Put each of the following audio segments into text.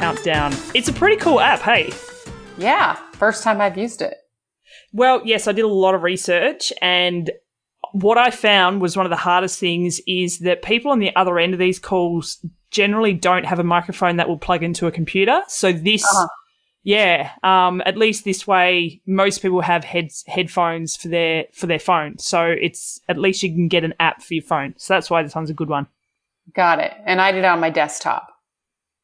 countdown. It's a pretty cool app, hey? Yeah, first time I've used it. Well, yes, I did a lot of research and what I found was one of the hardest things is that people on the other end of these calls generally don't have a microphone that will plug into a computer. So this uh-huh. Yeah, um, at least this way, most people have heads headphones for their for their phone, so it's at least you can get an app for your phone. So that's why this one's a good one. Got it. And I did it on my desktop.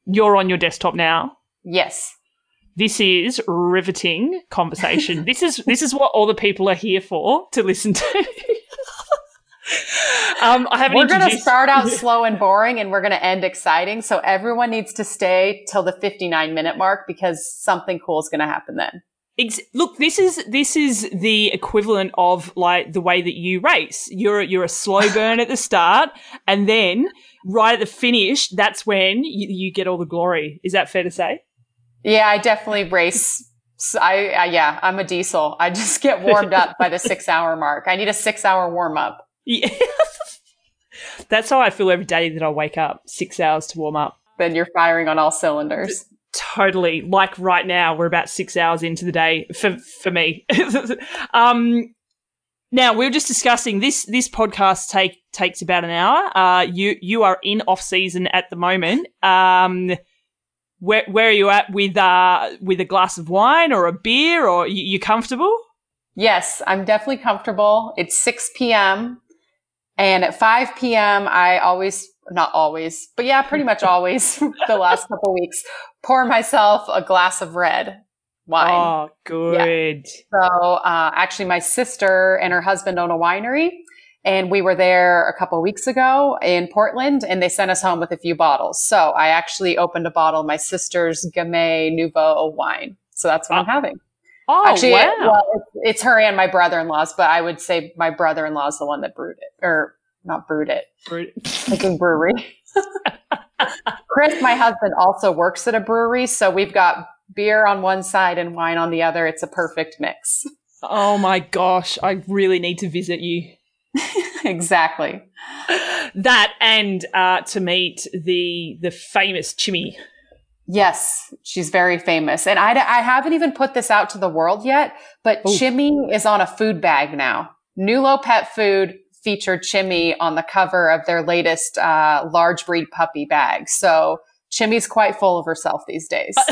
You're on your desktop now. Yes. This is riveting conversation. this is this is what all the people are here for to listen to. um, I haven't. We're going to start out slow and boring, and we're going to end exciting. So everyone needs to stay till the fifty-nine minute mark because something cool is going to happen then. Ex- look, this is this is the equivalent of like the way that you race. You're you're a slow burn at the start, and then right at the finish, that's when you, you get all the glory. Is that fair to say? Yeah, I definitely race I, I, yeah, I'm a diesel. I just get warmed up by the six hour mark. I need a six hour warm up. Yeah. That's how I feel every day that I wake up, six hours to warm up. Then you're firing on all cylinders. Totally. Like right now, we're about six hours into the day for, for me. um, now we were just discussing this. This podcast take takes about an hour. Uh, you you are in off season at the moment. Um, where where are you at with uh with a glass of wine or a beer or you, you comfortable? Yes, I'm definitely comfortable. It's 6 p.m. And at 5 p.m., I always, not always, but yeah, pretty much always the last couple weeks, pour myself a glass of red wine. Oh, good. Yeah. So, uh, actually, my sister and her husband own a winery. And we were there a couple weeks ago in Portland and they sent us home with a few bottles. So I actually opened a bottle of my sister's Gamay Nouveau wine. So that's what oh. I'm having. Oh, Actually, wow. It, well, it's, it's, her and my brother-in-law's, but I would say my brother-in-law is the one that brewed it, or not brewed it. Brewed it. Thinking brewery. Chris, my husband, also works at a brewery, so we've got beer on one side and wine on the other. It's a perfect mix. Oh my gosh, I really need to visit you. exactly. That and uh, to meet the the famous Chimmy. Yes, she's very famous. And I, I haven't even put this out to the world yet, but Ooh. Chimmy is on a food bag now. Nulo Pet Food featured Chimmy on the cover of their latest uh, large breed puppy bag. So Chimmy's quite full of herself these days.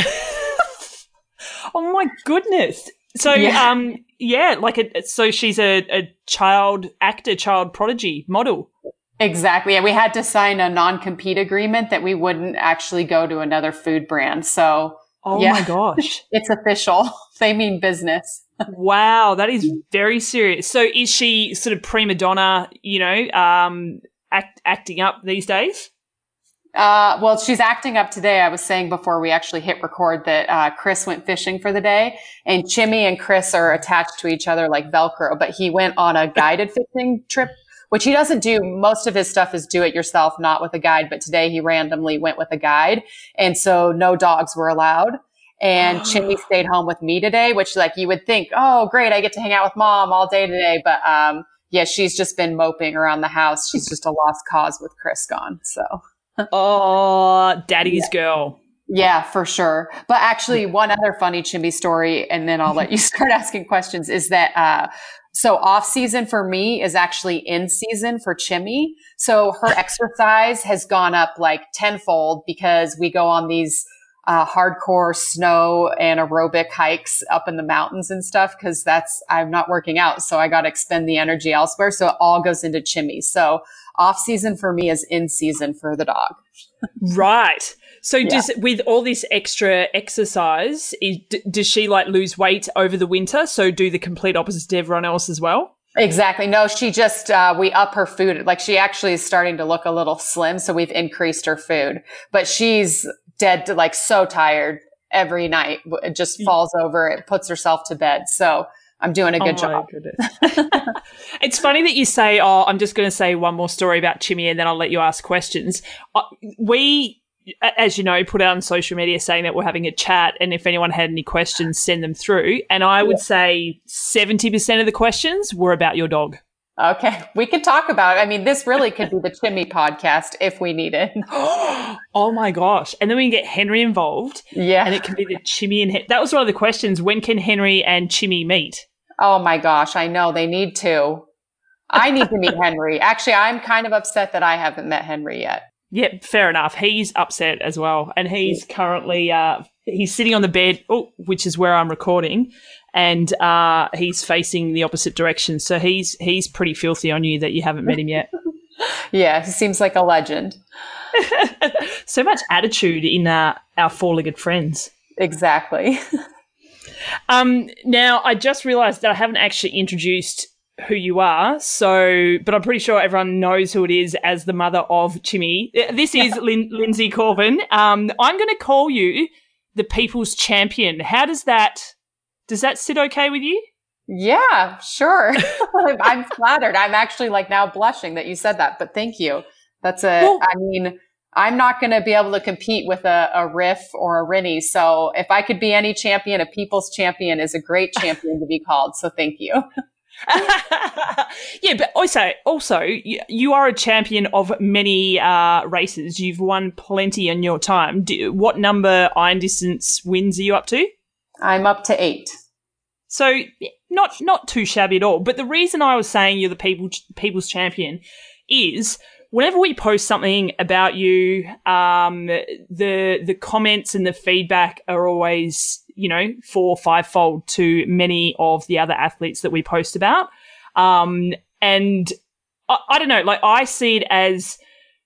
oh my goodness. So, yeah. um, yeah, like a, so she's a, a child actor, child prodigy model. Exactly. And we had to sign a non compete agreement that we wouldn't actually go to another food brand. So, oh yeah, my gosh, it's official. they mean business. Wow, that is very serious. So, is she sort of prima donna, you know, um, act, acting up these days? Uh, well, she's acting up today. I was saying before we actually hit record that uh, Chris went fishing for the day, and Chimmy and Chris are attached to each other like Velcro. But he went on a guided fishing trip which he doesn't do. Most of his stuff is do it yourself, not with a guide. But today he randomly went with a guide. And so no dogs were allowed. And Chimmy stayed home with me today, which like you would think, oh, great. I get to hang out with mom all day today. But, um, yeah, she's just been moping around the house. She's just a lost cause with Chris gone. So. oh, daddy's yeah. girl. Yeah, for sure. But actually, one other funny Chimmy story, and then I'll let you start asking questions, is that uh, so off season for me is actually in season for Chimmy. So her exercise has gone up like tenfold because we go on these uh, hardcore snow and aerobic hikes up in the mountains and stuff because that's I'm not working out, so I got to expend the energy elsewhere. So it all goes into Chimmy. So off season for me is in season for the dog. right. So yeah. does with all this extra exercise, is, d- does she like lose weight over the winter? So do the complete opposite to everyone else as well? Exactly. No, she just, uh, we up her food. Like she actually is starting to look a little slim. So we've increased her food, but she's dead to like so tired every night. It just mm. falls over. It puts herself to bed. So I'm doing a good oh job. it's funny that you say, "Oh, I'm just going to say one more story about Chimmy, and then I'll let you ask questions." Uh, we as you know, put out on social media saying that we're having a chat, and if anyone had any questions, send them through. And I would yeah. say seventy percent of the questions were about your dog. Okay, we could talk about. It. I mean, this really could be the Chimmy podcast if we need it. oh my gosh! And then we can get Henry involved. Yeah, and it can be the Chimmy and that was one of the questions. When can Henry and Chimmy meet? Oh my gosh! I know they need to. I need to meet Henry. Actually, I'm kind of upset that I haven't met Henry yet. Yeah, fair enough. He's upset as well, and he's currently uh, he's sitting on the bed, oh, which is where I'm recording, and uh, he's facing the opposite direction. So he's he's pretty filthy on you that you haven't met him yet. yeah, he seems like a legend. so much attitude in uh, our four-legged friends. Exactly. um, now I just realised that I haven't actually introduced who you are. So, but I'm pretty sure everyone knows who it is as the mother of Chimmy. This is Lin- Linsey Corbin. Um, I'm going to call you the people's champion. How does that does that sit okay with you? Yeah, sure. I'm flattered. I'm actually like now blushing that you said that, but thank you. That's a, well, I mean, I'm not going to be able to compete with a, a Ryf or a Rinny. So if I could be any champion, a people's champion is a great champion to be called. So thank you. yeah, but also, also, you are a champion of many uh, races. You've won plenty in your time. Do, what number iron distance wins are you up to? I'm up to eight. So not not too shabby at all. But the reason I was saying you're the people people's champion is whenever we post something about you, um, the the comments and the feedback are always you know four or five fold to many of the other athletes that we post about. Um, and I, I don't know, like I see it as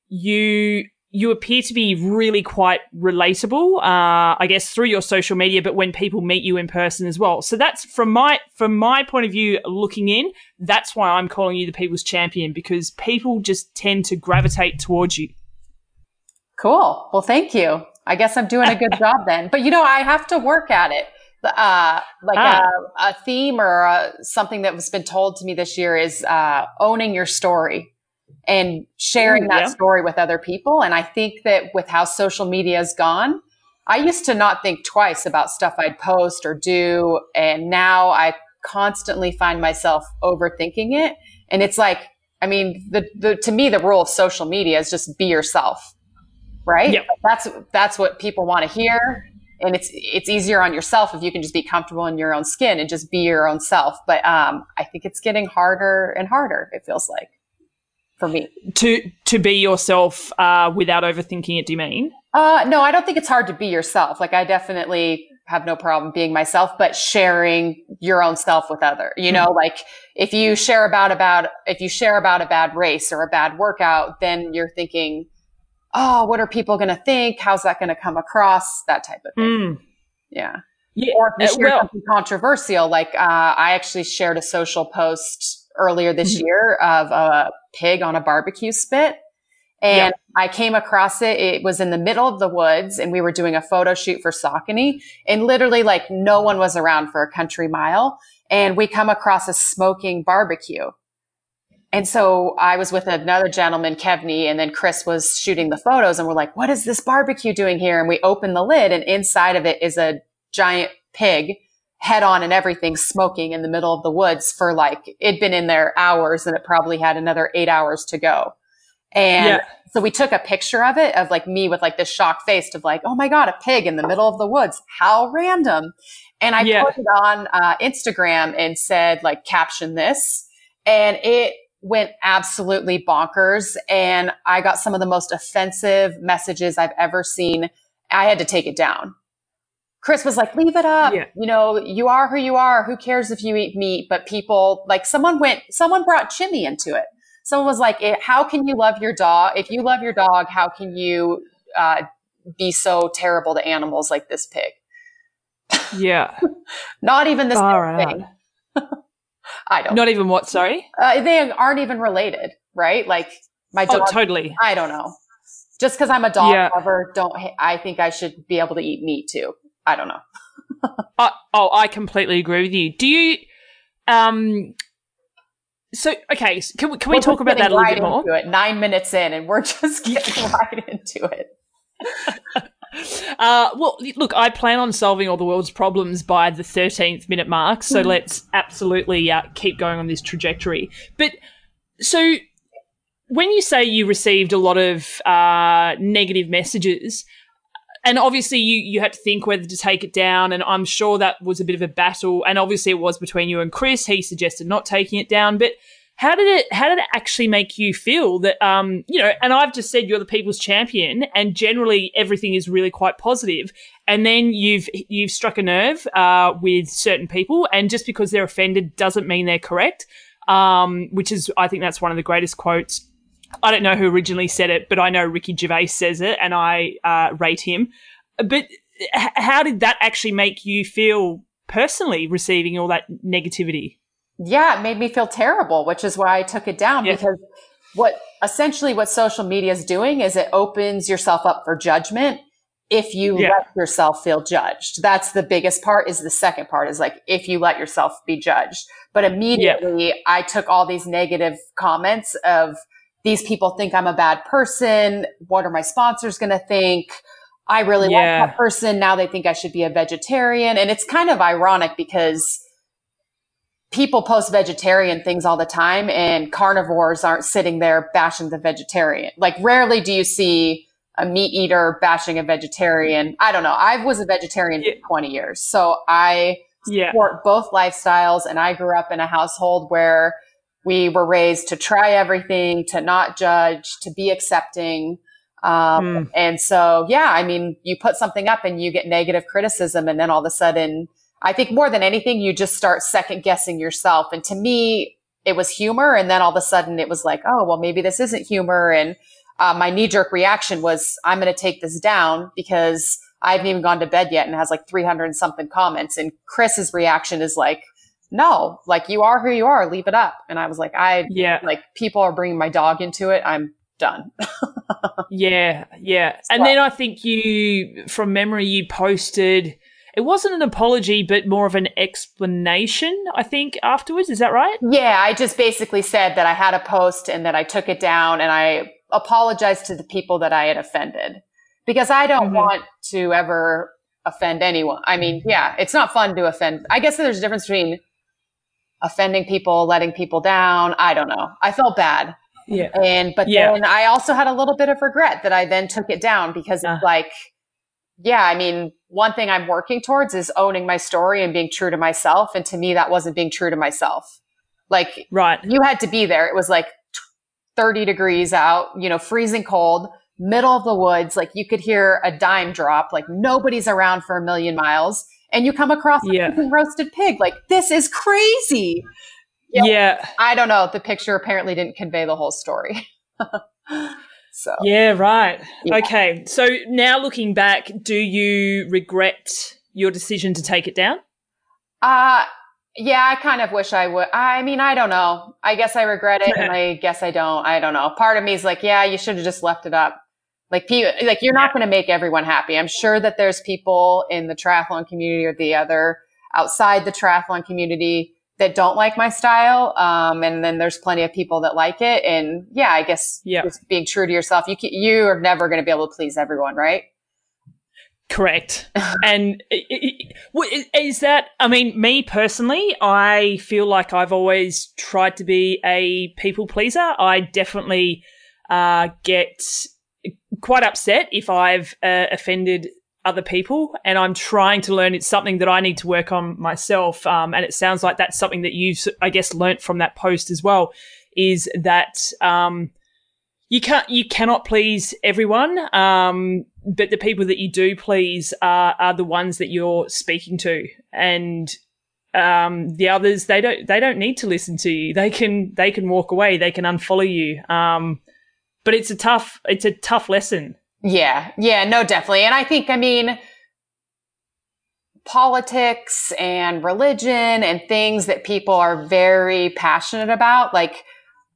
you you appear to be really quite relatable, uh, I guess, through your social media, but when people meet you in person as well. So that's from my from my point of view, looking in. That's why I'm calling you the people's champion because people just tend to gravitate towards you. Cool. Well, thank you. I guess I'm doing a good job then. But you know, I have to work at it. Uh, like ah. a, a, theme or a, something that has been told to me this year is uh, owning your story and sharing that yeah. story with other people. And I think that with how social media has gone, I used to not think twice about stuff I'd post or do. And now I constantly find myself overthinking it. And it's like, I mean, the, the, to me, the rule of social media is just be yourself, right? Yep. That's, that's what people want to hear. And it's, it's easier on yourself if you can just be comfortable in your own skin and just be your own self. But, um, I think it's getting harder and harder. It feels like for me. To to be yourself uh, without overthinking it. Do you mean? Uh, no, I don't think it's hard to be yourself. Like I definitely have no problem being myself, but sharing your own self with other. You know, mm-hmm. like if you share about about if you share about a bad race or a bad workout, then you're thinking, oh, what are people going to think? How's that going to come across? That type of thing. Mm. Yeah. Yeah. Or if you uh, share well, something controversial, like uh, I actually shared a social post earlier this mm-hmm. year of a pig on a barbecue spit. And yep. I came across it. It was in the middle of the woods and we were doing a photo shoot for Saucony and literally like no one was around for a country mile. And we come across a smoking barbecue. And so I was with another gentleman, Kevney, and then Chris was shooting the photos and we're like, what is this barbecue doing here? And we open the lid and inside of it is a giant pig head on and everything smoking in the middle of the woods for like it'd been in there hours and it probably had another eight hours to go. And yeah. so we took a picture of it of like me with like this shocked face of like oh my god a pig in the middle of the woods. How random. And i yeah. put it on uh, instagram and said like caption this. And it went absolutely bonkers and i got some of the most offensive messages i've ever seen. I had to take it down Chris was like, leave it up. Yeah. You know, you are who you are. Who cares if you eat meat? But people, like someone went, someone brought Chimmy into it. Someone was like, eh, how can you love your dog? If you love your dog, how can you uh, be so terrible to animals like this pig? Yeah. Not even this thing. I don't. Not even what? Sorry. Uh, they aren't even related, right? Like my oh, dog. Oh, totally. I don't know. Just because I'm a dog yeah. lover, don't I think I should be able to eat meat too? I don't know. oh, I completely agree with you. Do you? Um. So okay, can we can we talk about that a little bit more? It, nine minutes in, and we're just getting right into it. Uh, well, look, I plan on solving all the world's problems by the 13th minute mark, so mm-hmm. let's absolutely uh, keep going on this trajectory. But so when you say you received a lot of uh, negative messages, and obviously you you had to think whether to take it down, and I'm sure that was a bit of a battle, and obviously it was between you and Chris. He suggested not taking it down, but how did it how did it actually make you feel that um you know and i've just said you're the people's champion and generally everything is really quite positive and then you've you've struck a nerve uh, with certain people and just because they're offended doesn't mean they're correct um, which is i think that's one of the greatest quotes I don't know who originally said it, but I know Ricky Gervais says it, and I uh, rate him. But h- how did that actually make you feel personally, receiving all that negativity? Yeah, it made me feel terrible, which is why I took it down yeah. because what essentially what social media is doing is it opens yourself up for judgment if you yeah. let yourself feel judged. That's the biggest part is the second part is like if you let yourself be judged. But immediately yeah. I took all these negative comments of these people think I'm a bad person. What are my sponsors going to think? I really yeah. like that person. Now they think I should be a vegetarian. And it's kind of ironic because people post vegetarian things all the time and carnivores aren't sitting there bashing the vegetarian. Like rarely do you see a meat eater bashing a vegetarian. I don't know. I was a vegetarian yeah. for 20 years. So I support yeah. both lifestyles and I grew up in a household where we were raised to try everything, to not judge, to be accepting. Um, mm. And so, yeah, I mean, you put something up and you get negative criticism, and then all of a sudden, I think more than anything, you just start second guessing yourself. And to me, it was humor. And then all of a sudden, it was like, oh, well, maybe this isn't humor. And uh, my knee jerk reaction was, I'm going to take this down because I haven't even gone to bed yet and has like 300 and something comments. And Chris's reaction is like, no, like you are who you are, leave it up. And I was like, I, yeah, like people are bringing my dog into it. I'm done. yeah. Yeah. And then I think you, from memory, you posted, it wasn't an apology, but more of an explanation, I think, afterwards. Is that right? Yeah. I just basically said that I had a post and that I took it down and I apologized to the people that I had offended because I don't mm-hmm. want to ever offend anyone. I mean, yeah, it's not fun to offend. I guess there's a difference between offending people, letting people down. I don't know. I felt bad. Yeah. And, but yeah. then I also had a little bit of regret that I then took it down because uh. it's like, yeah, I mean, one thing I'm working towards is owning my story and being true to myself. And to me, that wasn't being true to myself. Like, right. You had to be there. It was like 30 degrees out, you know, freezing cold, middle of the woods. Like you could hear a dime drop, like nobody's around for a million miles and you come across yeah. a roasted pig. Like, this is crazy. You know, yeah. I don't know. The picture apparently didn't convey the whole story. so. Yeah, right. Yeah. Okay. So now looking back, do you regret your decision to take it down? Uh, yeah, I kind of wish I would. I mean, I don't know. I guess I regret it and I guess I don't. I don't know. Part of me is like, yeah, you should have just left it up. Like, like you're not going to make everyone happy. I'm sure that there's people in the triathlon community or the other outside the triathlon community that don't like my style. Um, and then there's plenty of people that like it. And yeah, I guess yeah. just being true to yourself, you can, you are never going to be able to please everyone, right? Correct. and is that, I mean, me personally, I feel like I've always tried to be a people pleaser. I definitely uh, get quite upset if I've uh, offended other people and I'm trying to learn. It's something that I need to work on myself um, and it sounds like that's something that you've I guess learnt from that post as well is that um, you can't you cannot please everyone um, but the people that you do please are, are the ones that you're speaking to. And um, the others they don't they don't need to listen to you. They can they can walk away. They can unfollow you. Um, but it's a tough it's a tough lesson. Yeah, yeah, no, definitely. And I think, I mean, politics and religion and things that people are very passionate about, like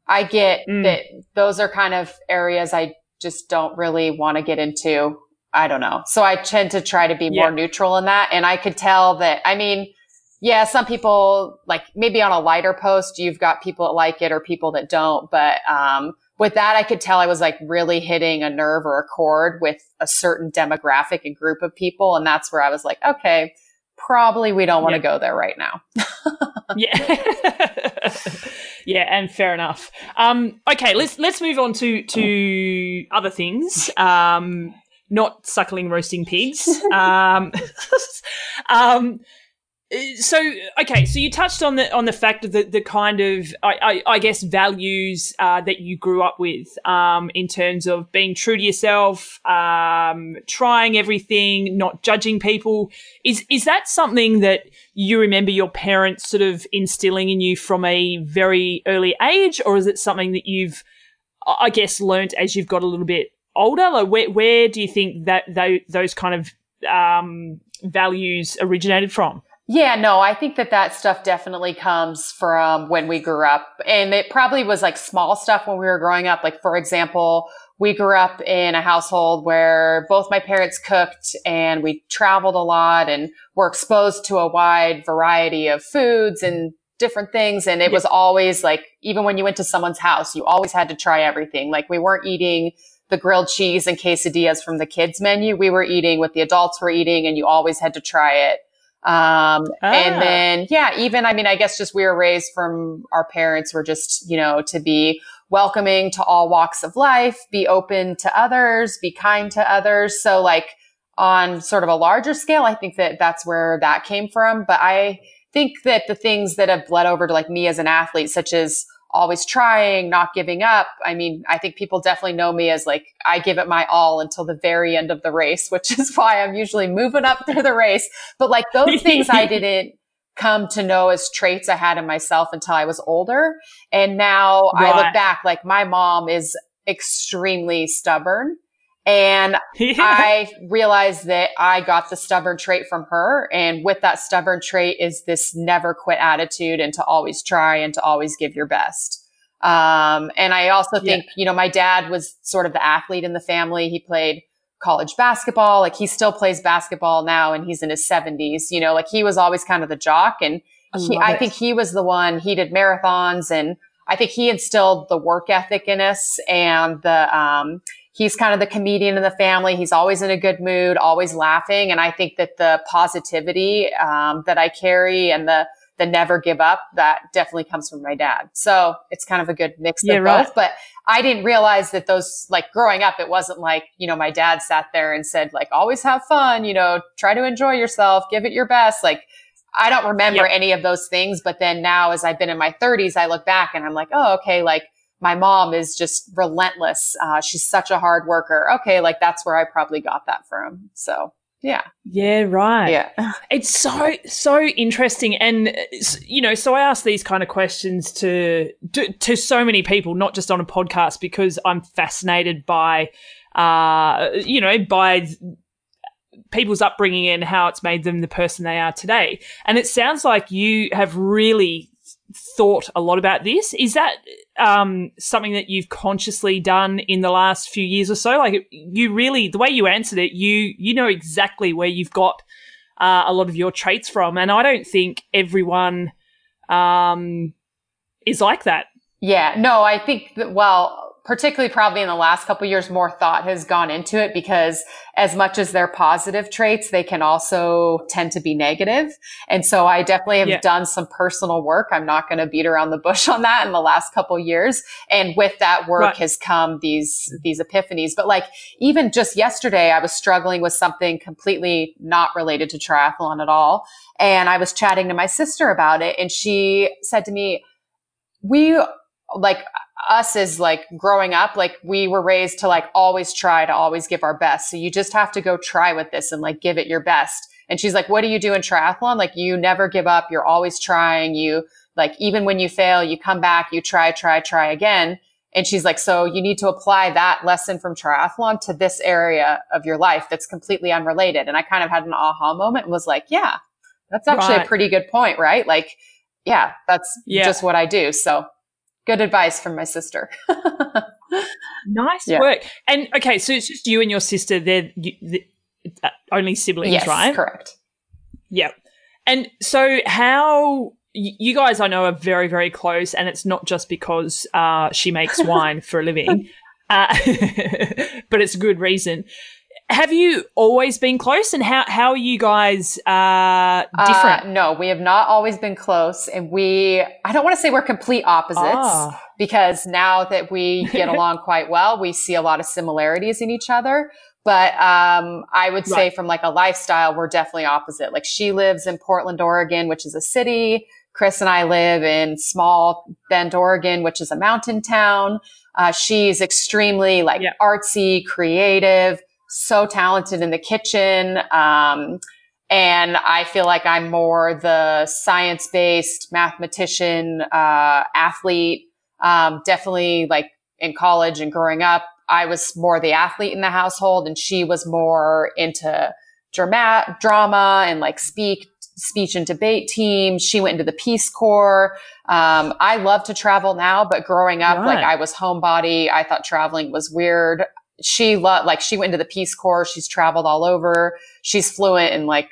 I get mm. that those are kind of areas I just don't really want to get into. I don't know. So I tend to try to be yeah. more neutral in that. And I could tell that, I mean, yeah, some people like maybe on a lighter post, you've got people that like it or people that don't. But, um, with that, I could tell I was like really hitting a nerve or a chord with a certain demographic and group of people. And that's where I was like, okay, probably we don't want to yeah. go there right now. yeah. Yeah, and fair enough. Um, okay, let's let's move on to to other things. Um, not suckling roasting pigs. um, um, so okay, so you touched on the on the fact of the, the kind of I, I, I guess values uh, that you grew up with um, in terms of being true to yourself, um, trying everything, not judging people. Is is that something that you remember your parents sort of instilling in you from a very early age, or is it something that you've I guess learned as you've got a little bit older? Like where where do you think that those kind of um, values originated from? Yeah, no, I think that that stuff definitely comes from when we grew up. And it probably was like small stuff when we were growing up. Like, for example, we grew up in a household where both my parents cooked and we traveled a lot and were exposed to a wide variety of foods and different things. And it was always like, even when you went to someone's house, you always had to try everything. Like we weren't eating the grilled cheese and quesadillas from the kids menu. We were eating what the adults were eating and you always had to try it. Um, ah. and then, yeah, even, I mean, I guess just we were raised from our parents were just, you know, to be welcoming to all walks of life, be open to others, be kind to others. So like on sort of a larger scale, I think that that's where that came from. But I think that the things that have bled over to like me as an athlete, such as always trying, not giving up. I mean, I think people definitely know me as like, I give it my all until the very end of the race, which is why I'm usually moving up through the race. But like those things I didn't come to know as traits I had in myself until I was older. And now right. I look back, like my mom is extremely stubborn. And yeah. I realized that I got the stubborn trait from her. And with that stubborn trait is this never quit attitude and to always try and to always give your best. Um, and I also think, yeah. you know, my dad was sort of the athlete in the family. He played college basketball. Like he still plays basketball now and he's in his seventies, you know, like he was always kind of the jock. And he, I, I think he was the one, he did marathons and I think he instilled the work ethic in us and the, um, he's kind of the comedian in the family. He's always in a good mood, always laughing. And I think that the positivity um, that I carry and the the never give up that definitely comes from my dad. So it's kind of a good mix yeah, of right. both. But I didn't realize that those like growing up, it wasn't like you know my dad sat there and said like always have fun, you know, try to enjoy yourself, give it your best, like. I don't remember yep. any of those things, but then now as I've been in my 30s, I look back and I'm like, oh, okay, like my mom is just relentless. Uh, she's such a hard worker. Okay, like that's where I probably got that from. So yeah. Yeah, right. Yeah. It's so, so interesting. And, you know, so I ask these kind of questions to, to, to, so many people, not just on a podcast, because I'm fascinated by, uh, you know, by people's upbringing and how it's made them the person they are today. And it sounds like you have really thought a lot about this. Is that um, something that you've consciously done in the last few years or so? Like you really, the way you answered it, you you know exactly where you've got uh, a lot of your traits from, and I don't think everyone um, is like that. Yeah, no, I think that well, particularly probably in the last couple years, more thought has gone into it because as much as they're positive traits, they can also tend to be negative. And so I definitely have yeah. done some personal work. I'm not going to beat around the bush on that in the last couple years. And with that work right. has come these, these epiphanies. But like even just yesterday, I was struggling with something completely not related to triathlon at all. And I was chatting to my sister about it and she said to me, we like us as like growing up, like we were raised to like always try to always give our best. So you just have to go try with this and like give it your best. And she's like, what do you do in triathlon? Like you never give up. You're always trying. You like, even when you fail, you come back, you try, try, try again. And she's like, so you need to apply that lesson from triathlon to this area of your life that's completely unrelated. And I kind of had an aha moment and was like, yeah, that's actually right. a pretty good point, right? Like, yeah, that's yeah. just what I do. So good advice from my sister. nice yeah. work. And okay, so it's just you and your sister. They're you, the, uh, only siblings, yes, right? Correct. Yeah. And so how you guys I know are very very close, and it's not just because uh, she makes wine for a living, uh, but it's a good reason. Have you always been close, and how how are you guys uh, different? Uh, no, we have not always been close, and we I don't want to say we're complete opposites Ah. because now that we get along quite well, we see a lot of similarities in each other. But um, I would say Right. from like a lifestyle, we're definitely opposite. Like she lives in Portland, Oregon, which is a city. Chris and I live in small Bend, Oregon, which is a mountain town. Uh, she's extremely like Yeah. artsy, creative, so talented in the kitchen. Um, and I feel like I'm more the science based mathematician, uh, athlete. Um, definitely like in college and growing up, I was more the athlete in the household and she was more into drama, drama and like speak, speech and debate team. She went into the Peace Corps. Um, I love to travel now, but growing up, like I was homebody. I thought traveling was weird. She loved, like she went into the Peace Corps. She's traveled all over. She's fluent in like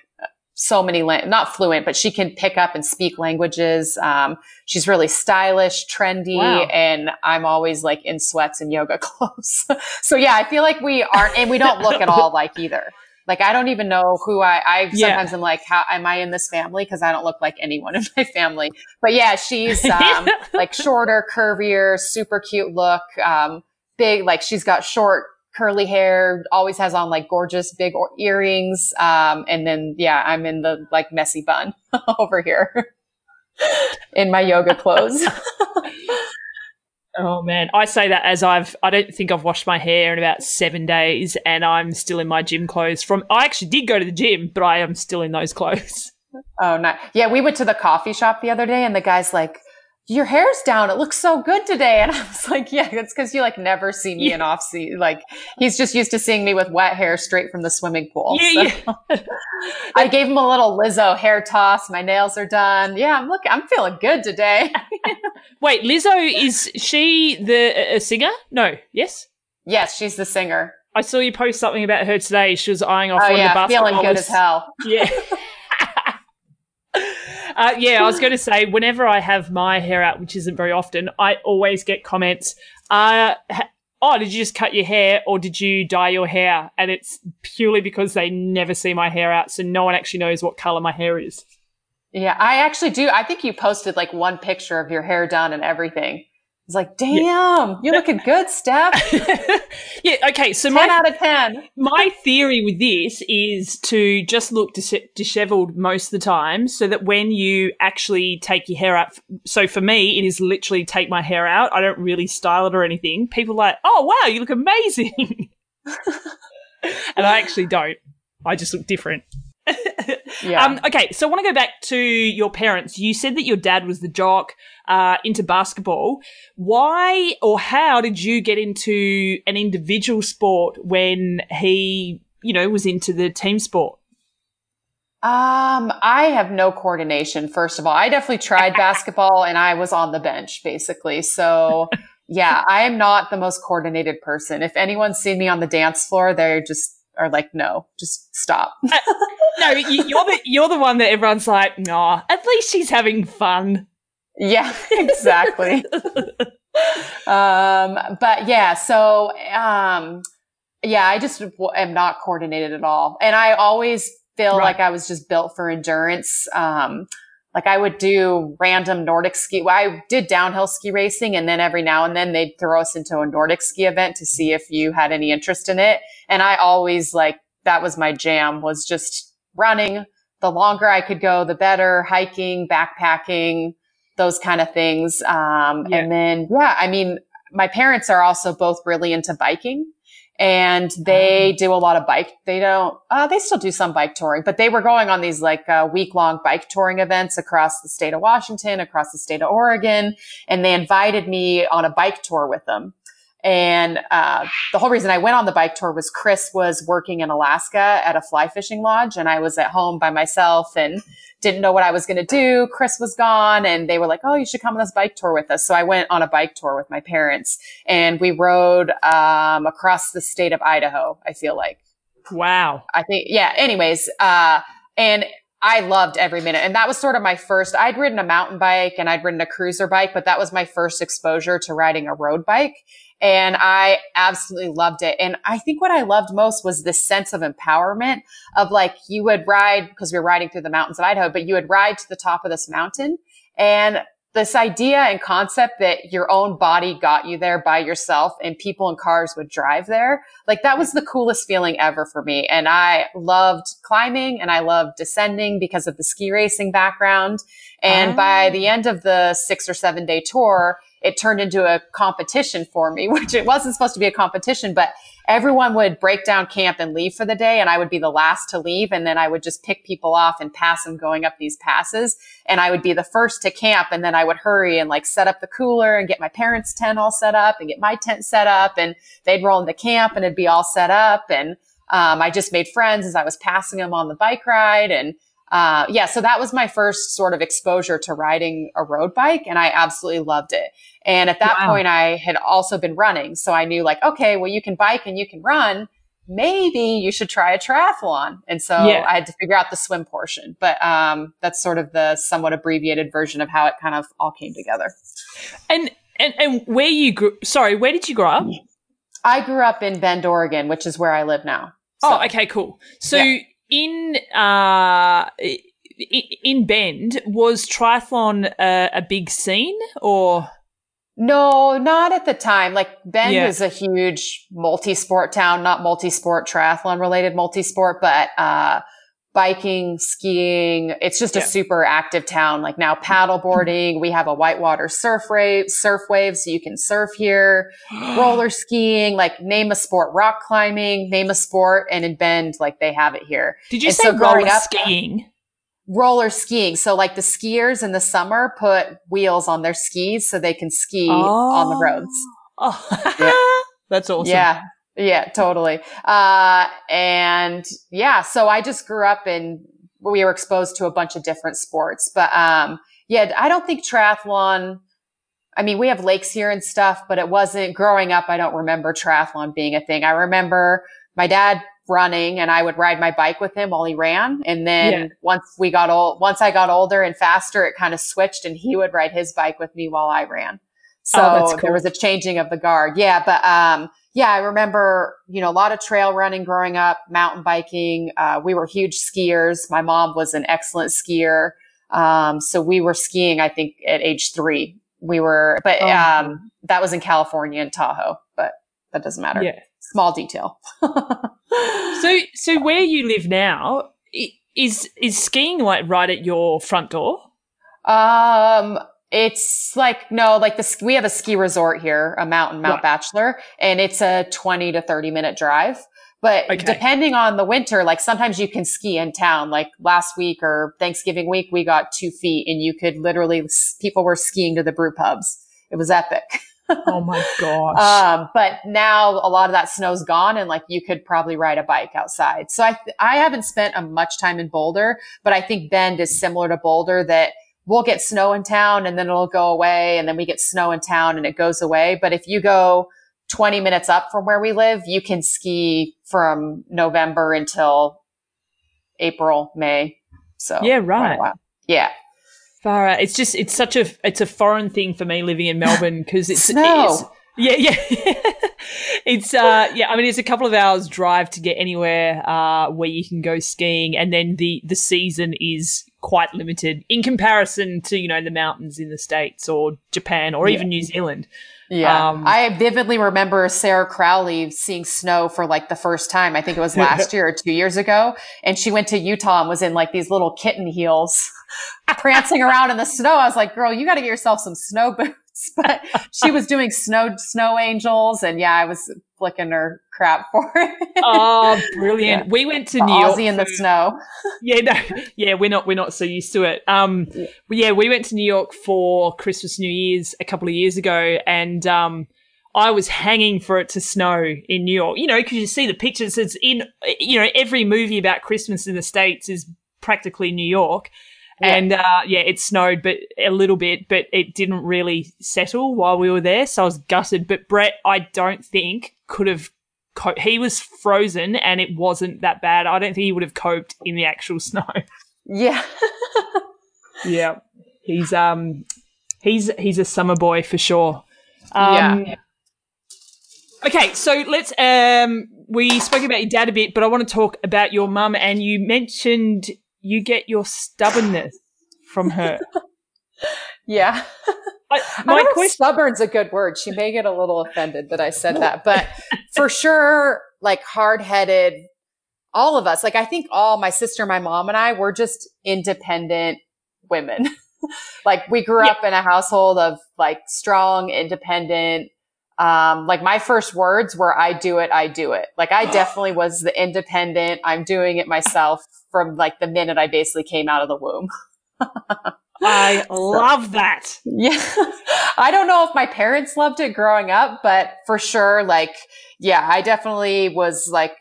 so many, la- not fluent, but she can pick up and speak languages. Um, she's really stylish, trendy, Wow. and I'm always like in sweats and yoga clothes. so yeah, I feel like we aren't, and we don't look at all like either. Like I don't even know who I. I Yeah. sometimes am like, how am I in this family? Because I don't look like anyone in my family. But yeah, she's um, like shorter, curvier, super cute look. Um, big, like she's got short, curly hair. Always has on like gorgeous big or- earrings. Um, and then yeah, I'm in the like messy bun over here in my yoga clothes. Oh man, I say that as I've I don't think I've washed my hair in about seven days, and I'm still in my gym clothes. From I actually did go to the gym, but I am still in those clothes. Oh, no. Yeah, we went to the coffee shop the other day and the guy's like, your hair's down. It looks so good today. And I was like, yeah, it's because you like never see me in off season. Like he's just used to seeing me with wet hair straight from the swimming pool. Yeah, So yeah. I gave him a little Lizzo hair toss. My nails are done. Yeah, I'm looking, I'm feeling good today. Wait, Lizzo is she the a singer? No, yes. yes, she's the singer. I saw you post something about her today. She was eyeing off Oh one yeah, of the feeling good basketballers. as hell. Yeah. Uh, yeah, I was going to say, whenever I have my hair out, which isn't very often, I always get comments. Uh, oh, did you just cut your hair or did you dye your hair? And it's purely because they never see my hair out, so no one actually knows what color my hair is. Yeah, I actually do. I think you posted like one picture of your hair done and everything. It's like, damn, you're looking good, Steph. yeah, okay, so 10 my out of 10. my theory with this is to just look dis- disheveled most of the time so that when you actually take your hair out so for me it is literally take my hair out. I don't really style it or anything. People are like oh wow you look amazing. And i actually don't. I just look different Yeah. um, okay, so I want to go back to your parents. You said that your dad was the jock uh, into basketball. Why or how did you get into an individual sport when he, you know, was into the team sport? Um, I have no coordination. First of all, I definitely tried basketball and I was on the bench basically. So yeah, I am not the most coordinated person. If anyone's seen me on the dance floor, they're just are like, no, just stop. No, you, you're the you're the one that everyone's like, nah. At least she's having fun. yeah, exactly. um, but yeah, so, um, yeah, I just w- am not coordinated at all. And I always feel Right. like I was just built for endurance. Um, like I would do random Nordic ski. Well, I did downhill ski racing and then every now and then they'd throw us into a Nordic ski event to see if you had any interest in it. And I always like, that was my jam was just running. The longer I could go, the better hiking, backpacking, those kind of things. Um, Yeah. and then, yeah, I mean, my parents are also both really into biking and they do a lot of bike. They don't, uh, they still do some bike touring, but they were going on these like uh, week long bike touring events across the state of Washington, across the state of Oregon. And they invited me on a bike tour with them. And uh, the whole reason I went on the bike tour was Chris was working in Alaska at a fly fishing lodge, and I was at home by myself and didn't know what I was going to do. Chris was gone, and they were like, "Oh, you should come on this bike tour with us." So I went on a bike tour with my parents, and we rode um, across the state of Idaho. I feel like Wow. I think, yeah. Anyways, uh, and I loved every minute. And that was sort of my first, I'd ridden a mountain bike and I'd ridden a cruiser bike, but that was my first exposure to riding a road bike. And I absolutely loved it. And I think what I loved most was this sense of empowerment of like you would ride because we were riding through the mountains of Idaho, but you would ride to the top of this mountain and this idea and concept that your own body got you there by yourself and people and cars would drive there. Like that was the coolest feeling ever for me. And I loved climbing and I loved descending because of the ski racing background. And oh. by the ah. end of the six or seven day tour, it turned into a competition for me, which it wasn't supposed to be a competition, but everyone would break down camp and leave for the day. And I would be the last to leave. And then I would just pick people off and pass them going up these passes. And I would be the first to camp. And then I would hurry and like set up the cooler and get my parents' tent all set up and get my tent set up. And they'd roll into camp and it'd be all set up. And um, I just made friends as I was passing them on the bike ride. And uh, yeah, so that was my first sort of exposure to riding a road bike, and I absolutely loved it. And at that wow. point, I had also been running, so I knew like, okay, well, you can bike and you can run. Maybe you should try a triathlon. And so yeah. I had to figure out the swim portion, but um, that's sort of the somewhat abbreviated version of how it kind of all came together. And and and where you grew? Sorry, where did you grow up? I grew up in Bend, Oregon, which is where I live now. So, oh, okay, cool. So yeah in uh, in Bend, was triathlon a, a big scene or? No, not at the time. Like Bend yeah. is a huge multi-sport town, not multi-sport triathlon related multi-sport, but uh, biking, skiing. It's just yeah. a super active town. Like now paddleboarding, we have a whitewater surf wave, surf wave. So you can surf here, roller skiing, like name a sport, rock climbing, name a sport. And in Bend, like they have it here. Did you and say so roller up, skiing? Roller skiing. So like the skiers in the summer put wheels on their skis so they can ski oh. on the roads. Oh, yeah. that's awesome. Yeah. Yeah, totally. Uh, and yeah, so I just grew up and we were exposed to a bunch of different sports. But um, yeah, I don't think triathlon. I mean, we have lakes here and stuff, but it wasn't growing up. I don't remember triathlon being a thing. I remember my dad running and I would ride my bike with him while he ran. And then yeah. once we got old, once I got older and faster, it kind of switched and he would ride his bike with me while I ran. So oh, cool. there was a changing of the guard. Yeah. But, um, yeah, I remember, you know, a lot of trail running growing up, mountain biking. Uh, we were huge skiers. My mom was an excellent skier. Um, so we were skiing, I think, at age three. We were, but oh. um, that was in California in Tahoe, but that doesn't matter. Yeah. Small detail. so, so where you live now, is is skiing like right at your front door? Um, it's like, no, like the, we have a ski resort here, a mountain, Mount yeah. Bachelor, and it's a 20 to 30 minute drive. But okay. depending on the winter, like sometimes you can ski in town. Like last week or Thanksgiving week, we got two feet and you could literally, people were skiing to the brew pubs. It was epic. oh my gosh. Um, but now a lot of that snow's gone and like you could probably ride a bike outside. So I, th- I haven't spent a much time in Boulder, but I think Bend is similar to Boulder that we'll get snow in town and then it'll go away and then we get snow in town and it goes away. But if you go 20 minutes up from where we live, you can ski from November until April, May. So yeah, right. Yeah. Far out. It's just it's such a it's a foreign thing for me living in Melbourne because it's snow. It's, yeah, yeah. it's uh yeah, I mean it's a couple of hours drive to get anywhere uh where you can go skiing and then the the season is quite limited in comparison to, you know, the mountains in the States or Japan or yeah. even New Zealand. Yeah. Um, I vividly remember Sarah Crowley seeing snow for like the first time. I think it was last year or two years ago. And she went to Utah and was in like these little kitten heels prancing around in the snow. I was like, girl, you got to get yourself some snow boots. but she was doing snow snow angels, and yeah, I was flicking her crap for it. oh, brilliant! Yeah. We went to New York Aussie in the snow. Yeah, no, yeah, we're not we're not so used to it. Um, yeah. yeah, we went to New York for Christmas, New Year's a couple of years ago, and um. I was hanging for it to snow in New York, you know, because you see the pictures. It's in, you know, every movie about Christmas in the States is practically New York. And uh, yeah, it snowed, but a little bit, but it didn't really settle while we were there. So I was gutted. But Brett, I don't think could have. Co- he was frozen, and it wasn't that bad. I don't think he would have coped in the actual snow. Yeah. yeah. He's um, he's he's a summer boy for sure. Um, yeah. Okay, so let's. Um, we spoke about your dad a bit, but I want to talk about your mum. And you mentioned you get your stubbornness from her. yeah. I, my I question- stubborn's a good word. She may get a little offended that I said that, but for sure, like hard headed, all of us, like I think all my sister, my mom and I were just independent women. like we grew yeah. up in a household of like strong, independent, um, like my first words were, I do it, I do it. Like I definitely was the independent. I'm doing it myself from like the minute I basically came out of the womb. I love that. Yeah. I don't know if my parents loved it growing up, but for sure, like, yeah, I definitely was like,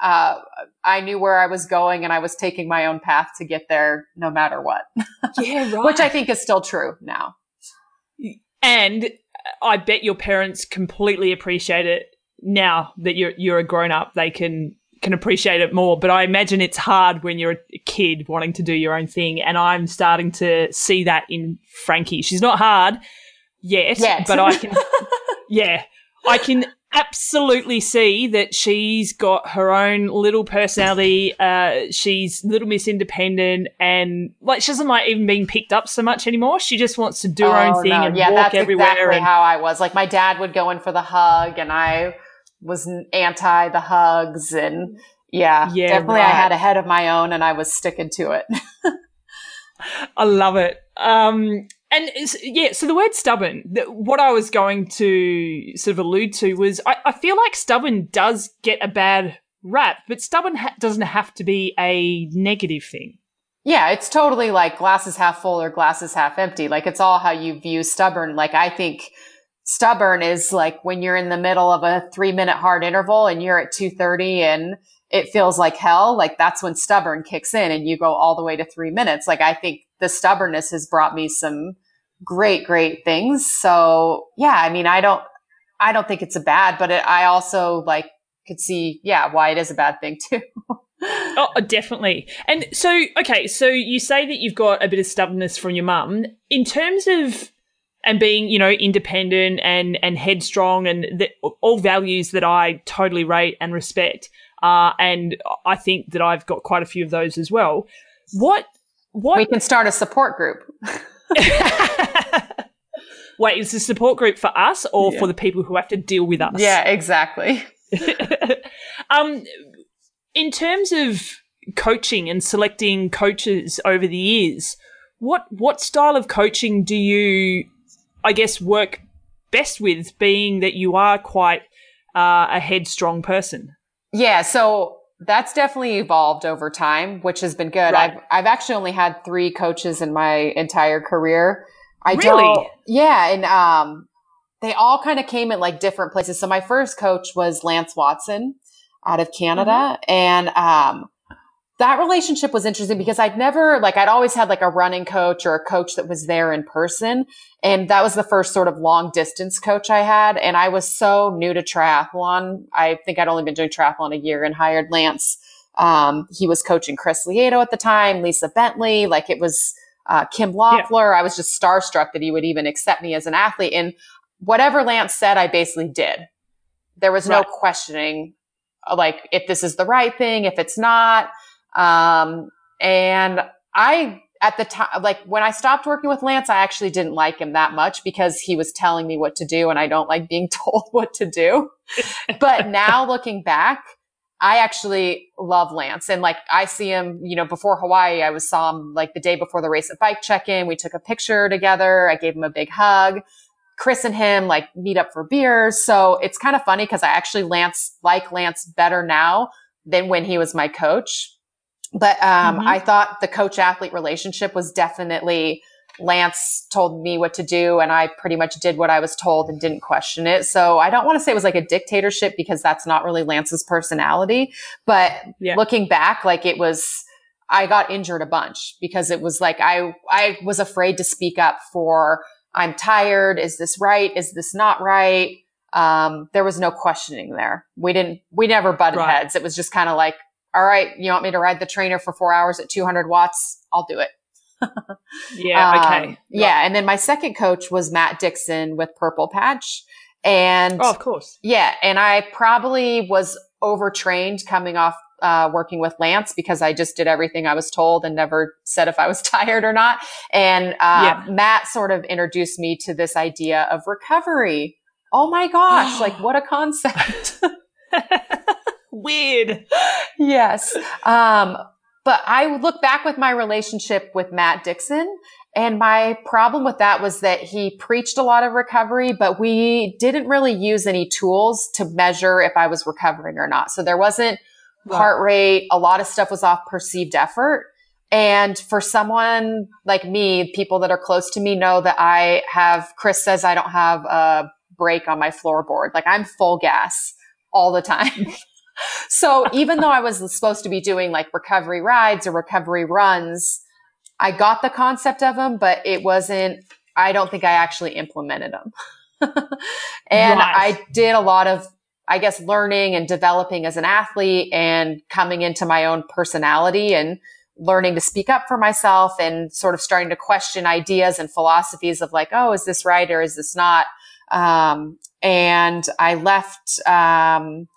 uh, I knew where I was going and I was taking my own path to get there no matter what. Yeah, right. Which I think is still true now. And I bet your parents completely appreciate it now that you're you're a grown up. They can can appreciate it more. But I imagine it's hard when you're a kid wanting to do your own thing. And I'm starting to see that in Frankie. She's not hard yet, yet. but I can, yeah, I can absolutely see that she's got her own little personality. Uh, she's little Miss Independent, and like she doesn't like even being picked up so much anymore. She just wants to do oh, her own oh, thing no. and yeah, walk that's everywhere. Exactly and- how I was. Like my dad would go in for the hug, and I was anti the hugs, and yeah, yeah definitely right. I had a head of my own, and I was sticking to it. I love it. Um, and yeah, so the word stubborn, what I was going to sort of allude to was I, I feel like stubborn does get a bad rap, but stubborn ha- doesn't have to be a negative thing. Yeah, it's totally like glasses half full or glasses half empty. Like it's all how you view stubborn. Like I think stubborn is like when you're in the middle of a three minute hard interval and you're at 230 and it feels like hell. Like that's when stubborn kicks in and you go all the way to three minutes. Like I think the stubbornness has brought me some great, great things. So yeah, I mean, I don't, I don't think it's a bad, but it, I also like could see, yeah, why it is a bad thing too. oh, uh, definitely. And so, okay, so you say that you've got a bit of stubbornness from your mum. In terms of and being, you know, independent and and headstrong and the, all values that I totally rate and respect. Uh, and I think that I've got quite a few of those as well. What what we can start a support group. Wait, is the support group for us or yeah. for the people who have to deal with us? Yeah, exactly. um, in terms of coaching and selecting coaches over the years, what what style of coaching do you, I guess, work best with? Being that you are quite uh, a headstrong person. Yeah, so that's definitely evolved over time, which has been good. Right. I've I've actually only had three coaches in my entire career. I really? don't. Yeah, and um, they all kind of came in like different places. So my first coach was Lance Watson out of Canada, mm-hmm. and um, that relationship was interesting because I'd never like I'd always had like a running coach or a coach that was there in person. And that was the first sort of long distance coach I had. And I was so new to triathlon. I think I'd only been doing triathlon a year and hired Lance. Um, he was coaching Chris Lieto at the time, Lisa Bentley, like it was uh, Kim Loeffler. Yeah. I was just starstruck that he would even accept me as an athlete. And whatever Lance said, I basically did. There was no questioning like if this is the right thing, if it's not. Um, and I, at the time, like when I stopped working with Lance, I actually didn't like him that much because he was telling me what to do and I don't like being told what to do. but now looking back, I actually love Lance and like I see him, you know, before Hawaii, I was saw him like the day before the race at bike check-in. We took a picture together. I gave him a big hug. Chris and him like meet up for beers. So it's kind of funny because I actually Lance like Lance better now than when he was my coach but um, mm-hmm. I thought the coach athlete relationship was definitely Lance told me what to do and I pretty much did what I was told and didn't question it. So I don't want to say it was like a dictatorship because that's not really Lance's personality. But yeah. looking back, like it was, I got injured a bunch because it was like I, I was afraid to speak up for I'm tired. Is this right? Is this not right? Um, there was no questioning there. We didn't, we never butted right. heads. It was just kind of like, all right, you want me to ride the trainer for four hours at 200 watts? I'll do it. yeah. Okay. Um, yeah. And then my second coach was Matt Dixon with Purple Patch. And oh, of course. Yeah. And I probably was overtrained coming off uh, working with Lance because I just did everything I was told and never said if I was tired or not. And uh, yeah. Matt sort of introduced me to this idea of recovery. Oh my gosh, like what a concept. Weird. yes. Um, but I look back with my relationship with Matt Dixon and my problem with that was that he preached a lot of recovery, but we didn't really use any tools to measure if I was recovering or not. So there wasn't heart rate. A lot of stuff was off perceived effort. And for someone like me, people that are close to me know that I have, Chris says I don't have a brake on my floorboard. Like I'm full gas all the time. so even though I was supposed to be doing like recovery rides or recovery runs, I got the concept of them, but it wasn't, I don't think I actually implemented them. and right. I did a lot of, I guess, learning and developing as an athlete and coming into my own personality and learning to speak up for myself and sort of starting to question ideas and philosophies of like, oh, is this right or is this not? Um, and I left, um,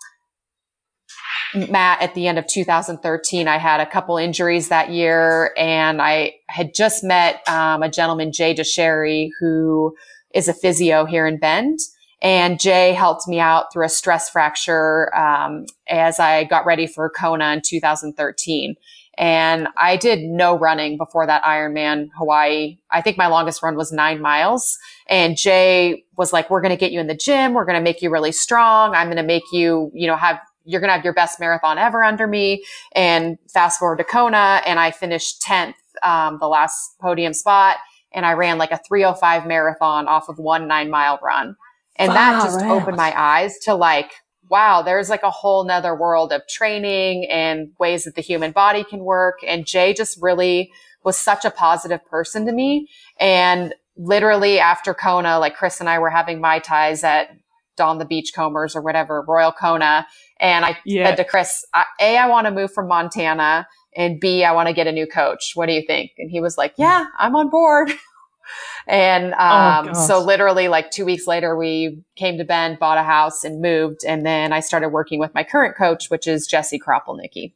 Matt at the end of 2013. I had a couple injuries that year and I had just met um, a gentleman, Jay Dicharry, who is a physio here in Bend. And Jay helped me out through a stress fracture um, as I got ready for Kona in 2013. And I did no running before that Ironman Hawaii. I think my longest run was nine miles. And Jay was like, we're going to get you in the gym. We're going to make you really strong. I'm going to make you, you know, have you're going to have your best marathon ever under me. And fast forward to Kona and I finished 10th, um, the last podium spot. And I ran like a 305 marathon off of one nine mile run. And wow, that just right. opened my eyes to like, wow, there's like a whole nother world of training and ways that the human body can work. And Jay just really was such a positive person to me. And literally after Kona, like Chris and I were having Mai Tais at Don the Beachcombers or whatever, Royal Kona. And I yeah. said to Chris, A, I want to move from Montana and B, I want to get a new coach. What do you think? And he was like, yeah, I'm on board. and oh, um, oh, so literally like two weeks later, we came to Bend, bought a house and moved. And then I started working with my current coach, which is Jesse Kropelnicki.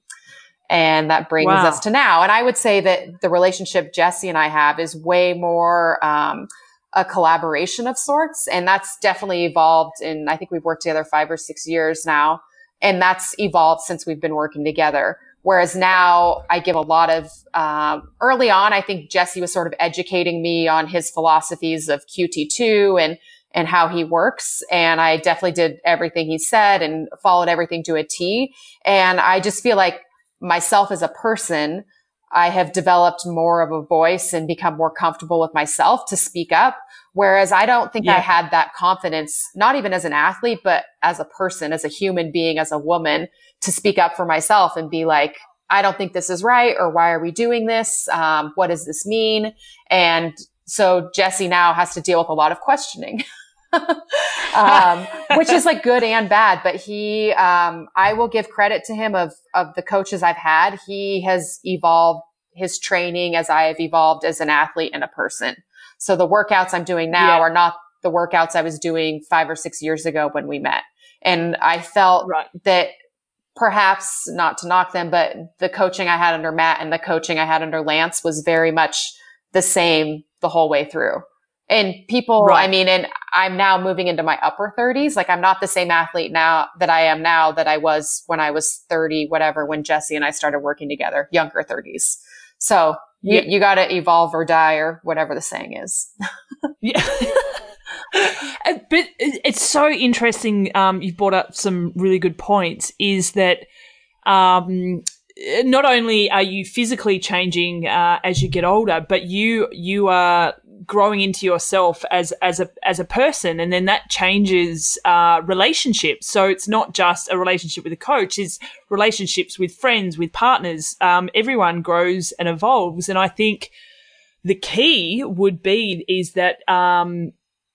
And that brings wow. us to now. And I would say that the relationship Jesse and I have is way more, um, a collaboration of sorts. And that's definitely evolved. And I think we've worked together five or six years now. And that's evolved since we've been working together. Whereas now I give a lot of, um, early on, I think Jesse was sort of educating me on his philosophies of QT2 and, and how he works. And I definitely did everything he said and followed everything to a T. And I just feel like myself as a person, I have developed more of a voice and become more comfortable with myself to speak up. Whereas I don't think yeah. I had that confidence, not even as an athlete, but as a person, as a human being, as a woman to speak up for myself and be like, I don't think this is right. Or why are we doing this? Um, what does this mean? And so Jesse now has to deal with a lot of questioning. um, which is like good and bad. But he, um, I will give credit to him of of the coaches I've had. He has evolved his training as I have evolved as an athlete and a person. So the workouts I'm doing now yeah. are not the workouts I was doing five or six years ago when we met. And I felt right. that perhaps not to knock them, but the coaching I had under Matt and the coaching I had under Lance was very much the same the whole way through. And people, right. I mean, and I'm now moving into my upper 30s. Like I'm not the same athlete now that I am now that I was when I was 30, whatever, when Jesse and I started working together, younger 30s. So yeah. you, you got to evolve or die or whatever the saying is. yeah. but it's so interesting. Um, you've brought up some really good points. Is that um, not only are you physically changing uh, as you get older, but you you are growing into yourself as as a as a person, and then that changes uh, relationships. So it's not just a relationship with a coach; it's relationships with friends, with partners. Um, everyone grows and evolves, and I think the key would be is that um,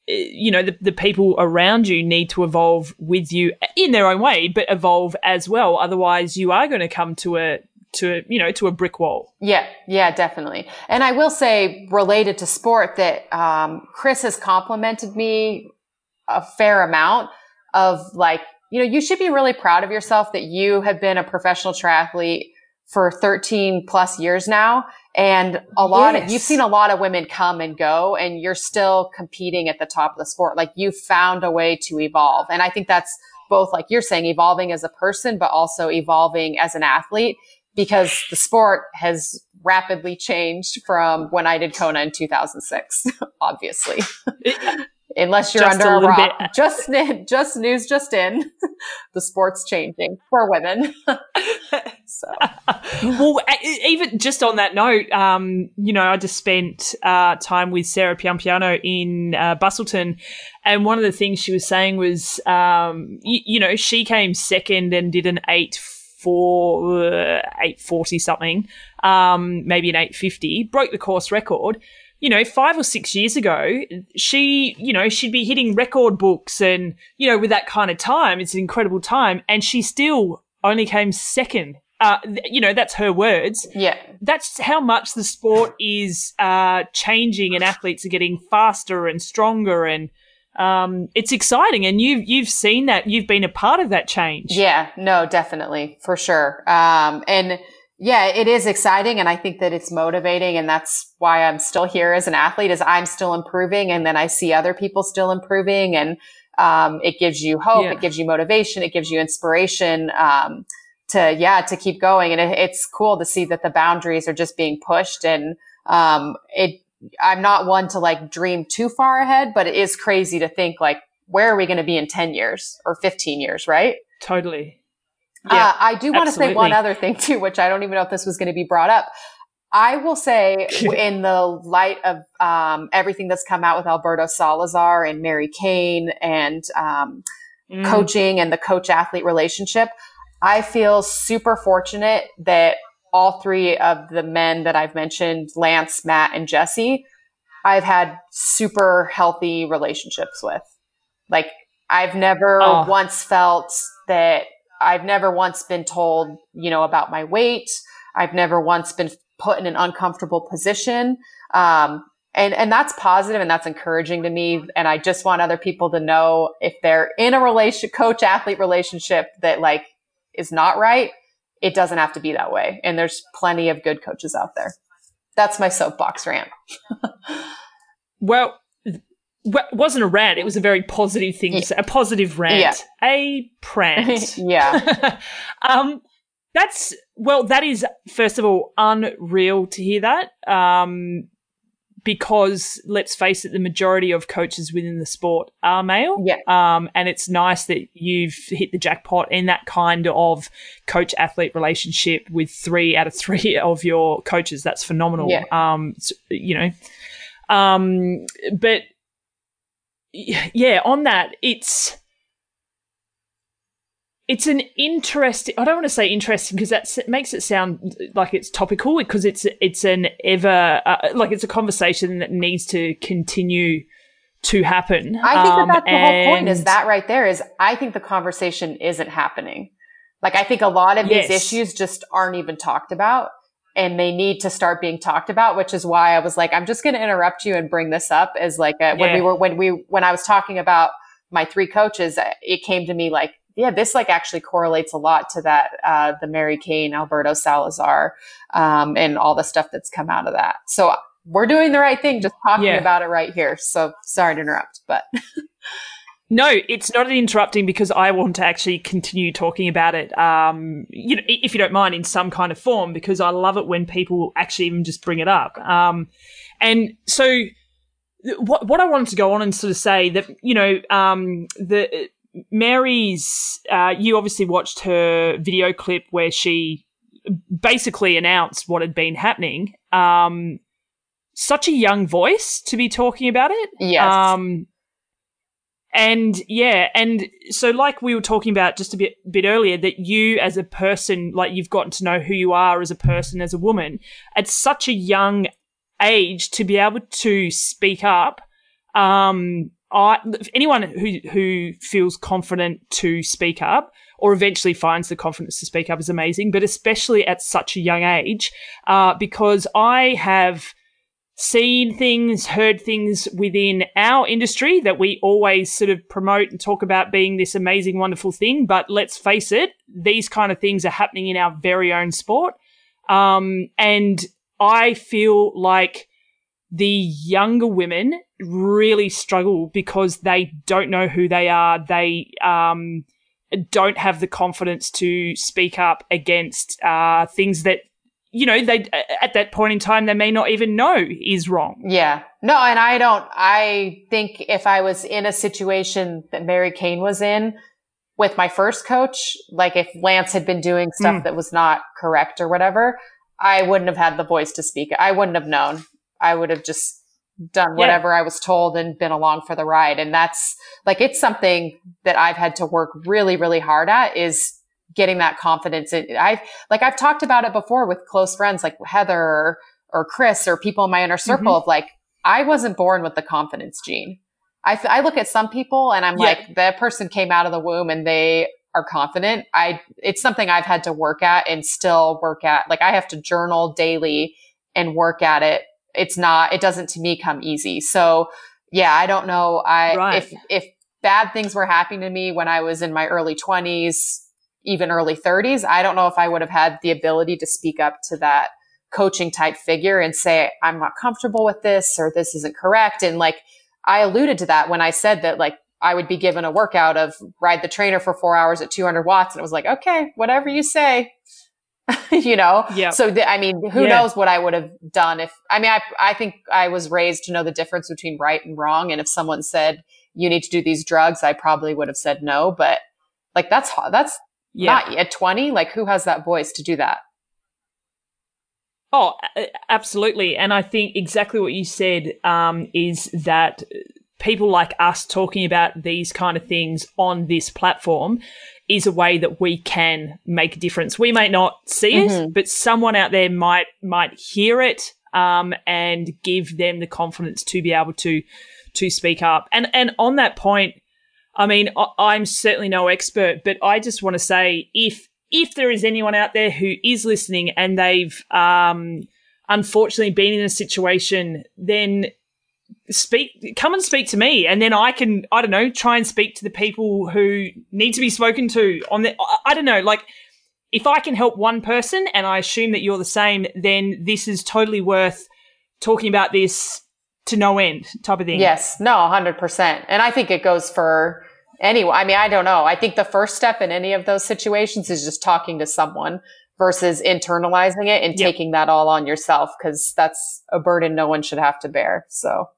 you know the, the people around you need to evolve with you in their own way, but evolve as well. Otherwise, you are going to come to a to you know to a brick wall yeah yeah definitely and i will say related to sport that um, chris has complimented me a fair amount of like, you know, you should be really proud of yourself that you have been a professional triathlete for 13 plus years now. And a lot yes. of, you've seen a lot of women come and go and you're still competing at the top of the sport. Like you've found a way to evolve. And I think that's both, like you're saying, evolving as a person, but also evolving as an athlete because the sport has rapidly changed from when I did Kona in 2006, obviously. Unless you're just under a, a rock. Bit. Just, just news just in. the sport's changing for women. so. well, even just on that note, um, you know, I just spent uh, time with Sarah Piampiano in uh, Busselton. And one of the things she was saying was, um, y- you know, she came second and did an eight four, uh, 840 something, um, maybe an 850, broke the course record. You know, five or six years ago, she, you know, she'd be hitting record books and, you know, with that kind of time, it's an incredible time. And she still only came second. Uh, you know, that's her words. Yeah. That's how much the sport is, uh, changing and athletes are getting faster and stronger and, um, it's exciting, and you've you've seen that. You've been a part of that change. Yeah, no, definitely for sure. Um, and yeah, it is exciting, and I think that it's motivating, and that's why I'm still here as an athlete. Is I'm still improving, and then I see other people still improving, and um, it gives you hope, yeah. it gives you motivation, it gives you inspiration. Um, to yeah to keep going and it, it's cool to see that the boundaries are just being pushed and um, it I'm not one to like dream too far ahead, but it is crazy to think like, where are we going to be in 10 years or 15 years, right? Totally. Uh, yeah, uh, I do want to say one other thing too, which I don't even know if this was going to be brought up. I will say, in the light of um, everything that's come out with Alberto Salazar and Mary Cain and um, mm. coaching and the coach athlete relationship, I feel super fortunate that all three of the men that I've mentioned, Lance, Matt, and Jesse, I've had super healthy relationships with. Like, I've never oh. once felt that I've never once been told, you know, about my weight. I've never once been put in an uncomfortable position. Um, and, and that's positive and that's encouraging to me. And I just want other people to know if they're in a relation, coach athlete relationship that like is not right, it doesn't have to be that way. And there's plenty of good coaches out there. That's my soapbox rant. well, it wasn't a rant. It was a very positive thing yeah. A positive rant. Yeah. A prant. yeah. um, that's, well, that is, first of all, unreal to hear that. Um, because let's face it, the majority of coaches within the sport are male. Yeah. Um, and it's nice that you've hit the jackpot in that kind of coach athlete relationship with three out of three of your coaches. That's phenomenal. Yeah. Um, you know, um, but yeah, on that, it's, it's an interesting i don't want to say interesting because that makes it sound like it's topical because it's it's an ever uh, like it's a conversation that needs to continue to happen i think um, that that's the whole point is that right there is i think the conversation isn't happening like i think a lot of yes. these issues just aren't even talked about and they need to start being talked about which is why i was like i'm just going to interrupt you and bring this up as like a, when yeah. we were when we when i was talking about my three coaches it came to me like yeah, this like actually correlates a lot to that, uh, the Mary Cain, Alberto Salazar, um, and all the stuff that's come out of that. So we're doing the right thing, just talking yeah. about it right here. So sorry to interrupt, but. No, it's not interrupting because I want to actually continue talking about it. Um, you know, if you don't mind, in some kind of form, because I love it when people actually even just bring it up. Um, and so, what what I wanted to go on and sort of say that you know, um, the Mary's, uh, you obviously watched her video clip where she basically announced what had been happening. Um, such a young voice to be talking about it. Yes. Um, and yeah, and so like we were talking about just a bit bit earlier, that you as a person, like you've gotten to know who you are as a person, as a woman, at such a young age to be able to speak up. Um, I, anyone who who feels confident to speak up or eventually finds the confidence to speak up is amazing, but especially at such a young age, uh, because I have seen things, heard things within our industry that we always sort of promote and talk about being this amazing, wonderful thing. But let's face it, these kind of things are happening in our very own sport. Um, and I feel like the younger women really struggle because they don't know who they are. They um, don't have the confidence to speak up against uh, things that you know they at that point in time they may not even know is wrong. Yeah, no, and I don't. I think if I was in a situation that Mary Cain was in with my first coach, like if Lance had been doing stuff mm. that was not correct or whatever, I wouldn't have had the voice to speak. I wouldn't have known. I would have just done whatever yeah. I was told and been along for the ride. And that's like, it's something that I've had to work really, really hard at is getting that confidence. In, I've, like, I've talked about it before with close friends like Heather or, or Chris or people in my inner circle mm-hmm. of like, I wasn't born with the confidence gene. I, I look at some people and I'm yeah. like, that person came out of the womb and they are confident. I, it's something I've had to work at and still work at. Like I have to journal daily and work at it it's not, it doesn't to me come easy. So yeah, I don't know. I, right. if, if bad things were happening to me when I was in my early twenties, even early thirties, I don't know if I would have had the ability to speak up to that coaching type figure and say, I'm not comfortable with this or this isn't correct. And like, I alluded to that when I said that like I would be given a workout of ride the trainer for four hours at 200 watts. And it was like, okay, whatever you say. you know? Yeah. So, th- I mean, who yeah. knows what I would have done if, I mean, I, I think I was raised to know the difference between right and wrong. And if someone said, you need to do these drugs, I probably would have said no. But like, that's, that's yeah. not at 20. Like, who has that voice to do that? Oh, absolutely. And I think exactly what you said um, is that people like us talking about these kind of things on this platform is a way that we can make a difference. We may not see it, mm-hmm. but someone out there might might hear it um, and give them the confidence to be able to to speak up. And and on that point, I mean, I, am certainly no expert, but I just want to say if if there is anyone out there who is listening and they've um, unfortunately been in a situation, then speak come and speak to me and then i can i don't know try and speak to the people who need to be spoken to on the i don't know like if i can help one person and i assume that you're the same then this is totally worth talking about this to no end type of thing. Yes. No 100% and i think it goes for anyone i mean i don't know. I think the first step in any of those situations is just talking to someone versus internalizing it and yep. taking that all on yourself because that's a burden no one should have to bear. So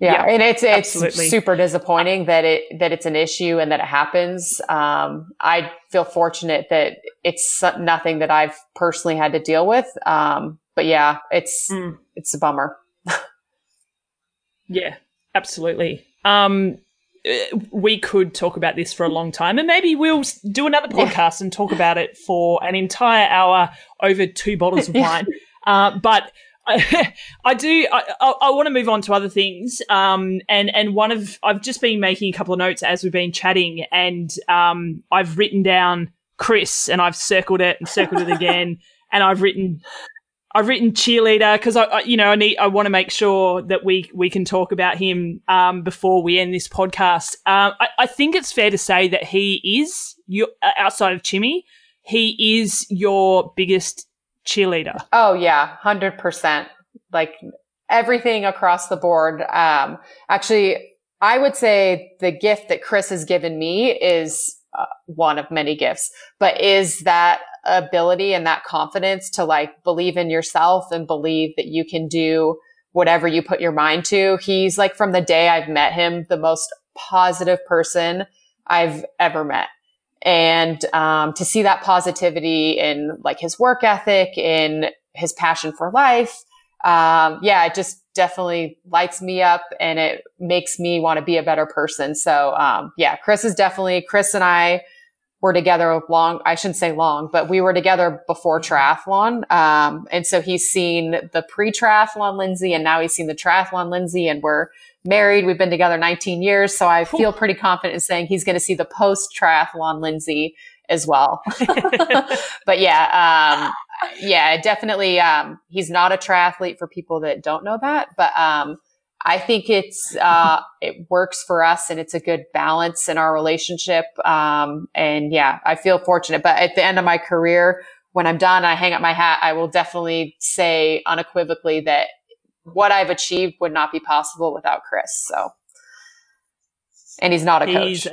yeah, yeah, and it's it's absolutely. super disappointing that it that it's an issue and that it happens. Um, I feel fortunate that it's nothing that I've personally had to deal with. Um, but yeah, it's mm. it's a bummer. yeah, absolutely. Um, uh, we could talk about this for a long time, and maybe we'll do another podcast yeah. and talk about it for an entire hour over two bottles of wine. uh, but I, do. I, I, I want to move on to other things. Um, and and one of I've just been making a couple of notes as we've been chatting, and um, I've written down Chris, and I've circled it and circled it again, and I've written. I've written cheerleader because I, I, you know, I need, I want to make sure that we we can talk about him um, before we end this podcast. Um, I, I think it's fair to say that he is your outside of Chimmy, he is your biggest cheerleader. Oh yeah, hundred percent. Like everything across the board. Um, actually, I would say the gift that Chris has given me is uh, one of many gifts, but is that ability and that confidence to like believe in yourself and believe that you can do whatever you put your mind to. He's like from the day I've met him, the most positive person I've ever met and um, to see that positivity in like his work ethic in his passion for life um, yeah it just definitely lights me up and it makes me want to be a better person. So um, yeah chris is definitely chris and i were together long i shouldn't say long but we were together before triathlon um, and so he's seen the pre-triathlon Linsey and now he's seen the triathlon Linsey and we're married. We've been together 19 years. So I feel pretty confident in saying he's going to see the post triathlon Linsey as well. but yeah, um, yeah, definitely. Um, he's not a triathlete for people that don't know that, but um, I think it's uh, it works for us and it's a good balance in our relationship. Um, and yeah, I feel fortunate. But at the end of my career, when I'm done, I hang up my hat. I will definitely say unequivocally that what I've achieved would not be possible without Chris. So, and he's not a coach.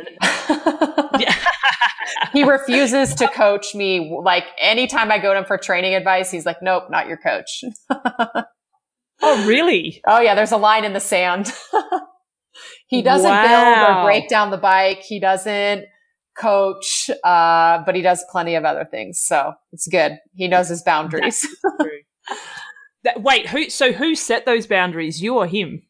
he refuses to coach me. Like anytime I go to him for training advice, he's like, "Nope, not your coach." Oh, really? Oh, yeah. There's a line in the sand. he doesn't wow. build or break down the bike. He doesn't coach, uh, but he does plenty of other things. So it's good. He knows his boundaries. That, wait, who? So who set those boundaries? You or him?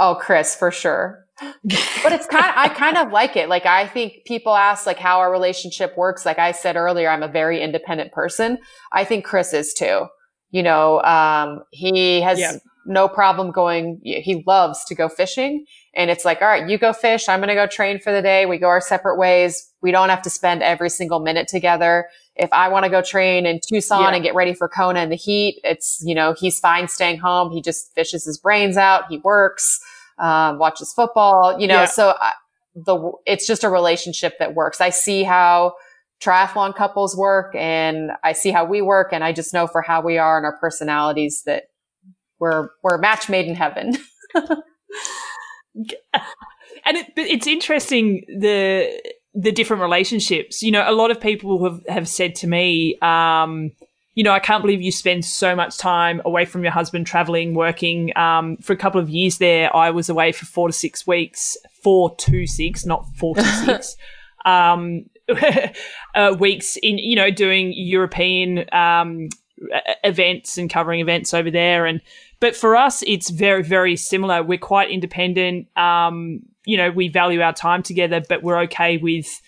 Oh, Chris, for sure. but it's kind of, I kind of like it. Like I think people ask like how our relationship works. Like I said earlier, I'm a very independent person. I think Chris is too you know, um, he has yeah. no problem going, he loves to go fishing. And it's like, all right, you go fish. I'm going to go train for the day. We go our separate ways. We don't have to spend every single minute together. If I want to go train in Tucson yeah. and get ready for Kona in the heat, it's, you know, he's fine staying home. He just fishes his brains out. He works, um, watches football, you know, yeah. so I, the, it's just a relationship that works. I see how, triathlon couples work and I see how we work and I just know for how we are and our personalities that we're we're a match made in heaven. and it, it's interesting the the different relationships. You know, a lot of people have, have said to me, um, you know, I can't believe you spend so much time away from your husband, traveling, working. Um, for a couple of years there, I was away for four to six weeks, four to six, not four to six. Um, uh, weeks in, you know, doing European um, events and covering events over there. And but for us, it's very, very similar. We're quite independent. Um, you know, we value our time together, but we're okay with,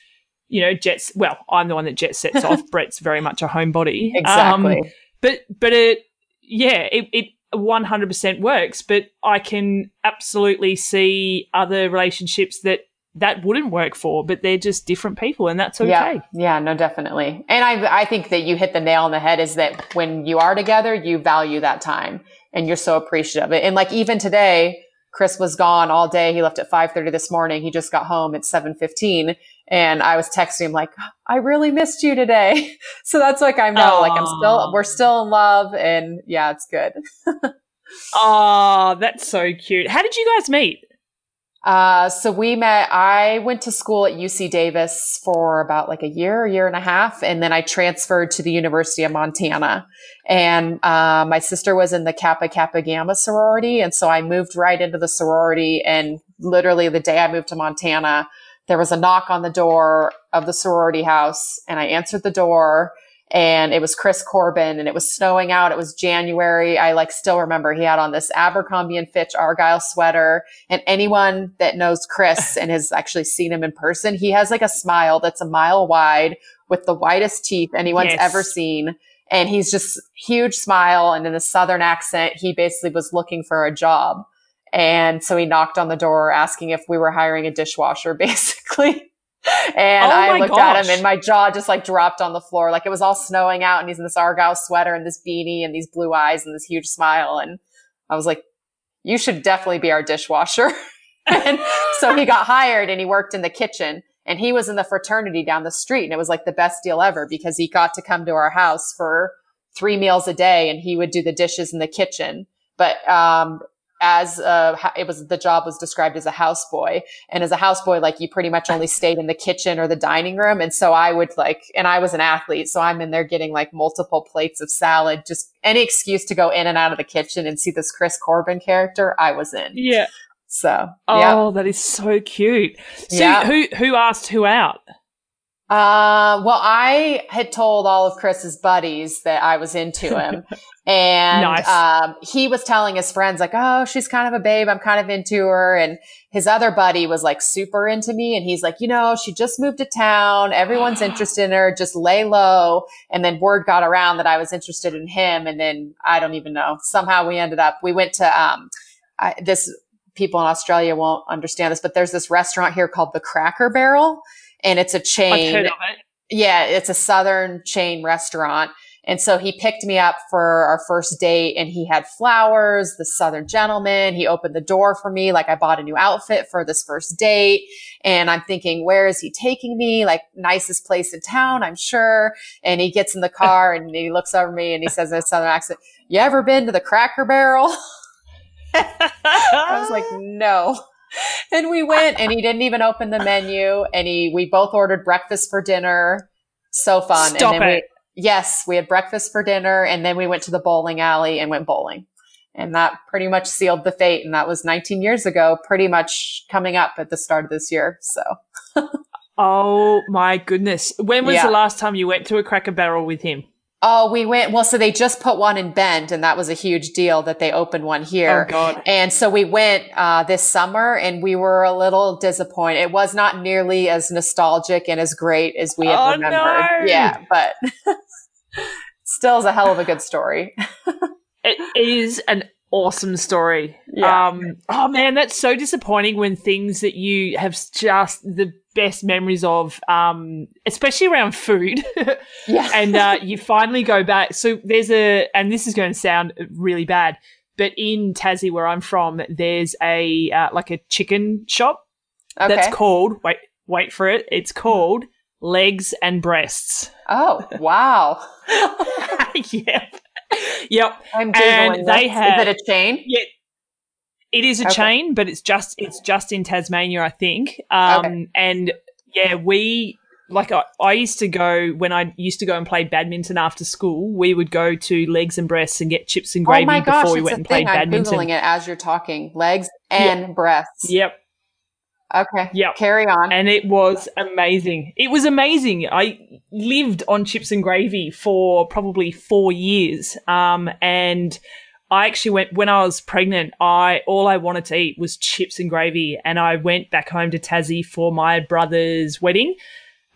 you know, jets. Well, I'm the one that jet sets off. Brett's very much a homebody. Exactly. Um, but but it, yeah, it, it 100% works. But I can absolutely see other relationships that that wouldn't work for, but they're just different people and that's okay. Yeah, yeah, no, definitely. And I, I think that you hit the nail on the head is that when you are together, you value that time and you're so appreciative of it. And like even today, Chris was gone all day. He left at 5.30 this morning. He just got home at 7.15 and I was texting him like, I really missed you today. so that's like, I know, Aww. like I'm still, we're still in love and yeah, it's good. oh, that's so cute. How did you guys meet? Uh, so we met, I went to school at UC Davis for about like a year, a year and a half. And then I transferred to the University of Montana. And, uh, my sister was in the Kappa Kappa Gamma sorority. And so I moved right into the sorority. And literally the day I moved to Montana, there was a knock on the door of the sorority house and I answered the door and it was Chris Corbin and it was snowing out. It was January. I like still remember he had on this Abercrombie and Fitch Argyle sweater. And anyone that knows Chris and has actually seen him in person, he has like a smile that's a mile wide with the whitest teeth anyone's yes. ever seen. And he's just huge smile. And in a Southern accent, he basically was looking for a job. And so he knocked on the door asking if we were hiring a dishwasher, basically and oh I looked gosh. at him and my jaw just like dropped on the floor. Like it was all snowing out and he's in this Argyle sweater and this beanie and these blue eyes and this huge smile. And I was like, you should definitely be our dishwasher. and so he got hired and he worked in the kitchen and he was in the fraternity down the street. And it was like the best deal ever because he got to come to our house for three meals a day and he would do the dishes in the kitchen. But, um, as a, it was the job was described as a houseboy. And as a houseboy like you pretty much only stayed in the kitchen or the dining room. And so i would like and i was an athlete so i'm in there getting like multiple plates of salad just any excuse to go in and out of the kitchen and see this chris corbin character i was in. Yeah. So oh that is so cute. So yeah. who who asked who out uh, well, I had told all of Chris's buddies that I was into him. and, nice. um, he was telling his friends like, Oh, she's kind of a babe. I'm kind of into her. And his other buddy was like super into me. And he's like, you know, she just moved to town. Everyone's interested in her. Just lay low. And then word got around that I was interested in him. And then I don't even know. Somehow we ended up, we went to, um, I, this people in Australia won't understand this, but there's this restaurant here called the Cracker Barrel and it's a chain. It. Yeah, it's a southern chain restaurant. And so he picked me up for our first date and he had flowers, the Southern gentleman. He opened the door for me. Like I bought a new outfit for this first date. And I'm thinking, where is he taking me? Like nicest place in town, I'm sure. And he gets in the car and he looks over me and he says in a Southern accent, you ever been to the Cracker Barrel? I was like, no. And we went and he didn't even open the menu and he, we both ordered breakfast for dinner. So fun. Stop and then it. we, yes, we had breakfast for dinner and then we went to the bowling alley and went bowling. And that pretty much sealed the fate. And that was 19 years ago, pretty much coming up at the start of this year. So Oh my goodness. When was Yeah. the last time you went to a Cracker Barrel with him? Oh, we went. Well, so they just put one in Bend, and that was a huge deal that they opened one here. Oh, God. And so we went uh, this summer, and we were a little disappointed. It was not nearly as nostalgic and as great as we had Oh, remembered. no. Yeah, but still is a hell of a good story. It is an awesome story. Yeah. Um, oh man, that's so disappointing when things that you have just the best memories of, um, especially around food, Yeah. and uh, you finally go back. So there's a, and this is going to sound really bad, but in Tassie, where I'm from, there's a uh, like a chicken shop okay. that's called wait wait for it. It's called Legs and Breasts. oh, wow. yep, yep. I'm googling And they have- Is it a chain? Yeah, it is a Okay. chain, but it's just it's just in Tasmania, I think. Um, and yeah, we like I, I used to go when I used to go and play badminton after school. We would go to Legs and Breasts and get chips and gravy oh my gosh, before we went and played thing. I'm badminton. googling it as you're talking. Legs and breasts. Yep, Okay. Yeah. Carry on. and it was amazing. It was amazing. I lived on chips and gravy for probably four years. Um, and I actually went when I was pregnant. I all I wanted to eat was chips and gravy, and I went back home to Tassie for my brother's wedding.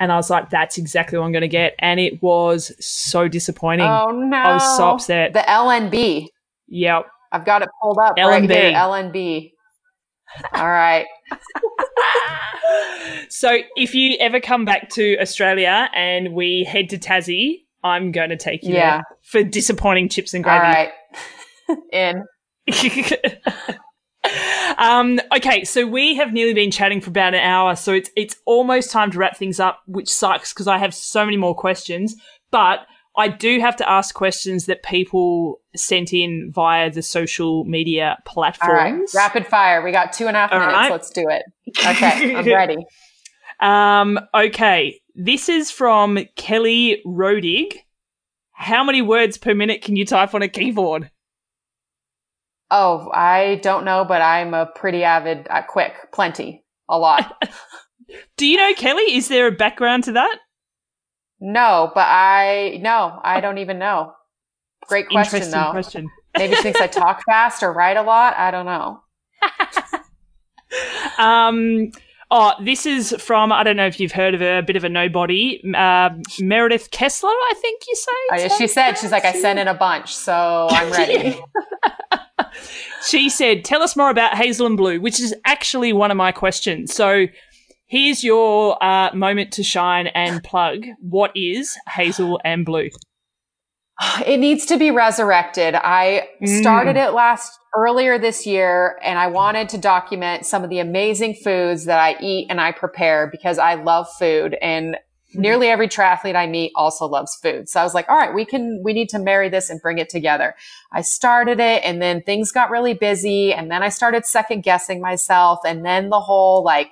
And I was like, "That's exactly what I'm going to get," and it was so disappointing. Oh no! I was so upset. The LNB. Yep. I've got it pulled up right LNB. here. LNB. All right. so if you ever come back to Australia and we head to Tassie, I'm going to take you Yeah. for disappointing chips and gravy. right. In. um, okay, so we have nearly been chatting for about an hour, so it's it's almost time to wrap things up, which sucks because I have so many more questions. But I do have to ask questions that people sent in via the social media All right. platforms. Rapid fire. We got two and a half All minutes. right. Let's do it. Okay. I'm ready. Um, okay, this is from Kelly Rodig. How many words per minute can you type on a keyboard? Oh, I don't know, but I'm a pretty avid, uh, quick, plenty, a lot. Do you know Kelly? Is there a background to that? no, but I, no, I don't even know. Great question Interesting though. question. Maybe she thinks I talk fast or write a lot. I don't know. Um, oh, this is from I don't know if you've heard of her, a bit of a nobody, um, Meredith Kessler. I think you say. I, Is she said, she's like, I sent in a bunch, so I'm ready. She said, "Tell us more about Hazel and Blue," which is actually one of my questions. So. Here's your uh, moment to shine and plug. What is Hazel and Blue? It needs to be resurrected. I Mm. started it last earlier this year and I wanted to document some of the amazing foods that I eat and I prepare because I love food and mm-hmm. nearly every triathlete I meet also loves food. So I was like, all right, we can, we need to marry this and bring it together. I started it and then things got really busy and then I started second guessing myself and then the whole like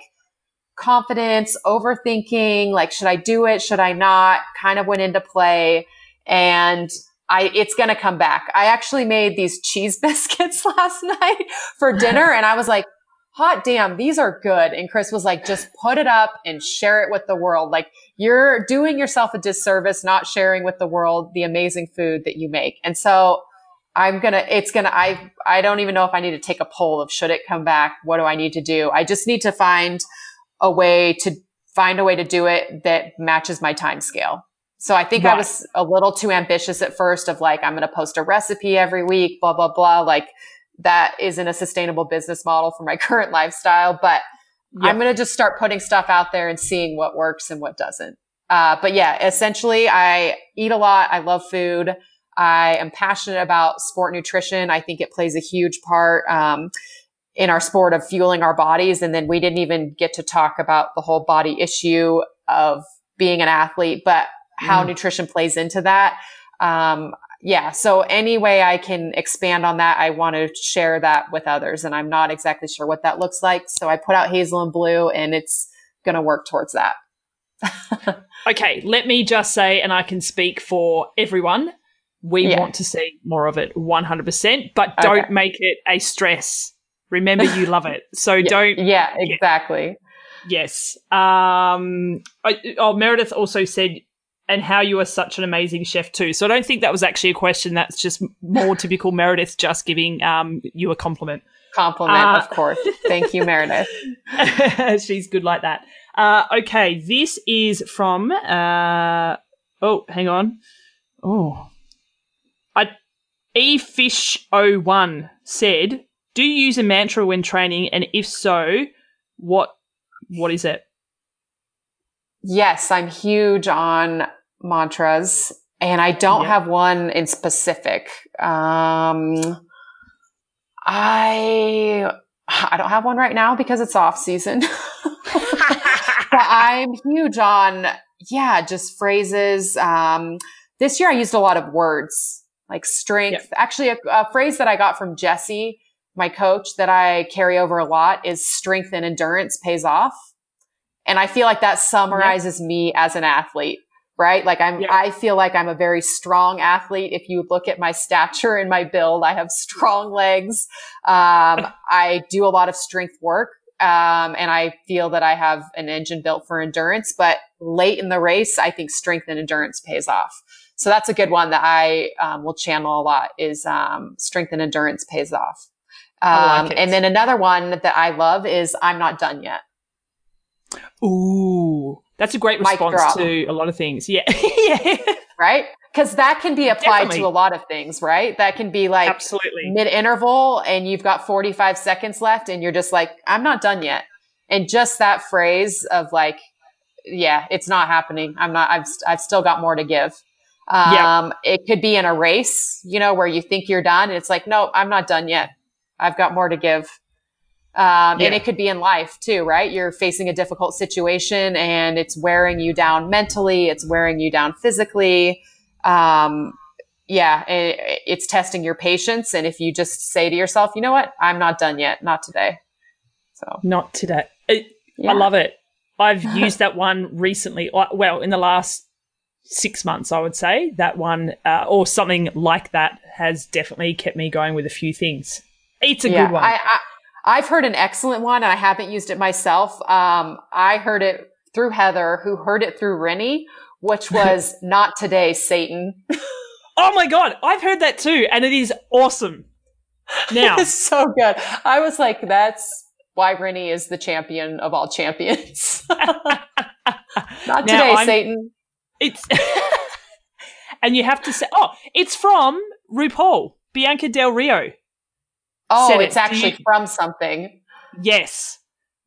confidence, overthinking, like, should I do it? Should I not? Kind of went into play and I, it's going to come back. I actually made these cheese biscuits last night for dinner and I was like, hot damn, these are good. And Chris was like, just put it up and share it with the world. Like you're doing yourself a disservice, not sharing with the world the amazing food that you make. And so I'm going to, it's going to, I, I don't even know if I need to take a poll of should it come back? What do I need to do? I just need to find a way to find a way to do it that matches my time scale. So I think I was a little too ambitious at first of like, I'm going to post a recipe every week, blah, blah, blah. Like that isn't a sustainable business model for my current lifestyle, but Yep. I'm going to just start putting stuff out there and seeing what works and what doesn't. Uh, but yeah, essentially, I eat a lot. I love food. I am passionate about sport nutrition. I think it plays a huge part um, in our sport of fueling our bodies. And then we didn't even get to talk about the whole body issue of being an athlete, but how mm. nutrition plays into that. Um, yeah. So any way I can expand on that, I want to share that with others. And I'm not exactly sure what that looks like. So I put out hazel and blue and it's going to work towards that. okay. Let me just say, and I can speak for everyone. We yeah. want to see more of it 100%, but don't okay. make it a stress. Remember, you love it. So yeah. don't. Yeah, exactly. Yes. Um, oh, Meredith also said and how you are such an amazing chef too. So I don't think that was actually a question. That's just more typical Meredith just giving um, you a compliment. Compliment, uh, of course. Thank you, Meredith. She's good like that. Uh, okay, this is from. Uh, oh, hang on. Oh, I efish01 said, "Do you use a mantra when training, and if so, what what is it?" Yes, I'm huge on mantras and I don't have one in specific. Um, I, I don't have one right now because it's off season. but I'm huge on, yeah, just phrases. Um, this year I used a lot of words like strength. Yep. Actually, a, a phrase that I got from Jesse, my coach that I carry over a lot is strength and endurance pays off. And I feel like that summarizes yep. me as an athlete right? Like I'm, yeah. I feel like I'm a very strong athlete. If you look at my stature and my build, I have strong legs. Um, I do a lot of strength work. Um, and I feel that I have an engine built for endurance, but late in the race, I think strength and endurance pays off. So that's a good one that I um, will channel a lot is um, strength and endurance pays off. Like um, and then another one that I love is I'm not done yet. Ooh, that's a great response to a lot of things. Yeah. yeah. Right? Because that can be applied Definitely. to a lot of things, right? That can be like absolutely mid interval and you've got 45 seconds left and you're just like, I'm not done yet. And just that phrase of like, yeah, it's not happening. I'm not, I've, I've still got more to give. Um, yep. it could be in a race, you know, where you think you're done and it's like, no, I'm not done yet. I've got more to give. Um, yeah. and it could be in life too, right? You're facing a difficult situation and it's wearing you down mentally. It's wearing you down physically. Um, yeah, it, it's testing your patience. And if you just say to yourself, you know what? I'm not done yet. Not today. So not today. It, yeah. I love it. I've used that one recently. Well, in the last six months, I would say that one uh, or something like that has definitely kept me going with a few things. It's a yeah, good one. I, I, I've heard an excellent one and I haven't used it myself. Um, I heard it through Heather, who heard it through Rennie, which was not today, Satan. oh my God. I've heard that too. And it is awesome. Now, it's so good. I was like, that's why Rennie is the champion of all champions. not today, I'm, Satan. It's, and you have to say, oh, it's from RuPaul, Bianca Del Rio. Oh, it's it. actually you, from something. Yes.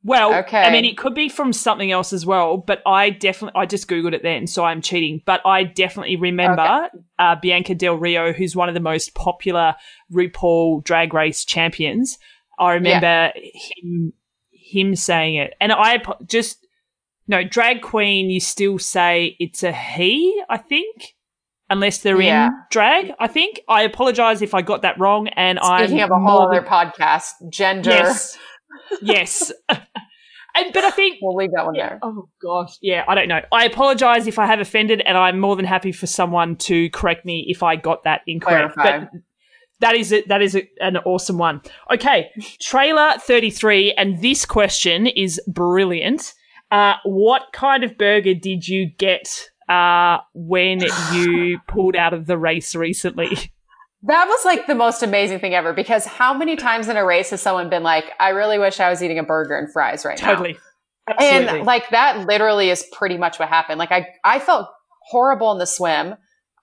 Well, okay. I mean, it could be from something else as well, but I definitely, I just Googled it then, so I'm cheating. But I definitely remember okay. uh, Bianca Del Rio, who's one of the most popular RuPaul drag race champions. I remember yeah. him, him saying it. And I just, no, drag queen, you still say it's a he, I think unless they're yeah. in drag. I think. I apologize if I got that wrong. And I'm speaking of a whole other podcast, gender. Yes. yes. and, but I think we'll leave that one there. Oh gosh, yeah. I don't know. I apologize if I have offended, and I'm more than happy for someone to correct me if I got that incorrect. Clarify. But that is it. That is a, an awesome one. Okay, trailer thirty three, and this question is brilliant. Uh, what kind of burger did you get uh, when you pulled out of the race recently? That was like the most amazing thing ever because how many times in a race has someone been like, I really wish I was eating a burger and fries right totally. now? Totally. And like that literally is pretty much what happened. Like I, I felt horrible in the swim.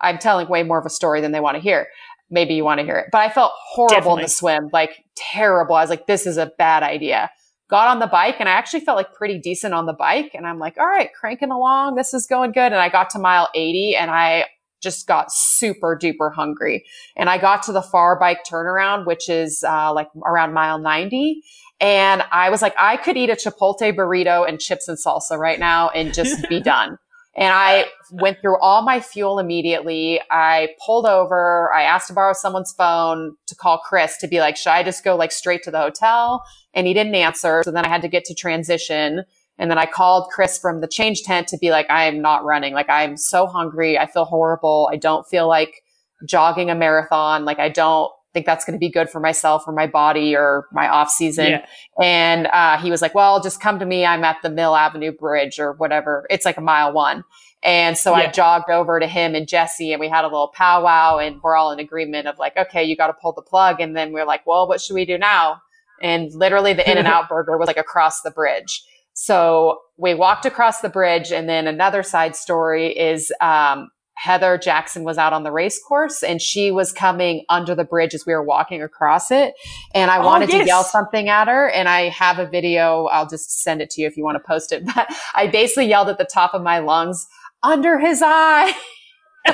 I'm telling way more of a story than they want to hear. Maybe you want to hear it, but I felt horrible Definitely. in the swim, like terrible. I was like, this is a bad idea. Got on the bike and I actually felt like pretty decent on the bike. And I'm like, all right, cranking along. This is going good. And I got to mile 80 and I just got super duper hungry. And I got to the far bike turnaround, which is uh, like around mile 90. And I was like, I could eat a Chipotle burrito and chips and salsa right now and just be done. And I went through all my fuel immediately. I pulled over. I asked to borrow someone's phone to call Chris to be like, should I just go like straight to the hotel? And he didn't answer. So then I had to get to transition. And then I called Chris from the change tent to be like, I am not running. Like I'm so hungry. I feel horrible. I don't feel like jogging a marathon. Like I don't think that's going to be good for myself or my body or my off season. Yeah. And uh, he was like, well, just come to me. I'm at the Mill Avenue Bridge or whatever. It's like a mile one. And so yeah. I jogged over to him and Jesse and we had a little powwow and we're all in agreement of like, okay, you got to pull the plug. And then we we're like, well, what should we do now? And literally the In and Out burger was like across the bridge. So we walked across the bridge. And then another side story is, um, Heather Jackson was out on the race course and she was coming under the bridge as we were walking across it. And I oh, wanted yes. to yell something at her. And I have a video. I'll just send it to you if you want to post it. But I basically yelled at the top of my lungs, under his eye.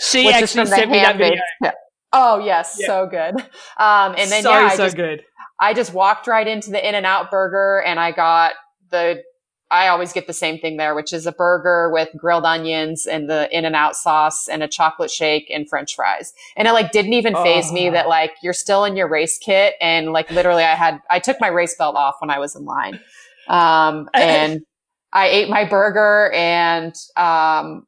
she Which actually sent me that video. Oh yes, yeah. so good. Um, and then so, yeah, I so just, good. I just walked right into the In and Out burger and I got the I always get the same thing there, which is a burger with grilled onions and the in and out sauce and a chocolate shake and french fries. And it like didn't even phase oh. me that like you're still in your race kit. And like literally I had, I took my race belt off when I was in line. Um, and I ate my burger and, um,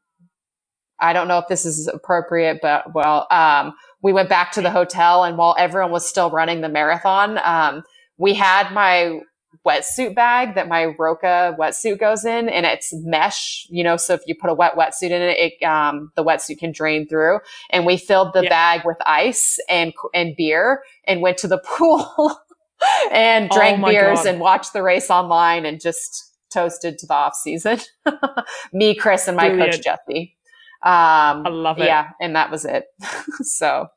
I don't know if this is appropriate, but well, um, we went back to the hotel and while everyone was still running the marathon, um, we had my wetsuit bag that my Roka wetsuit goes in and it's mesh, you know, so if you put a wet wetsuit in it, it um, the wetsuit can drain through. And we filled the yeah. bag with ice and, and beer and went to the pool and oh drank oh beers God. and watched the race online and just toasted to the off season. Me, Chris, and my Brilliant. coach Jesse. Um, I love it. Yeah, and that was it. so,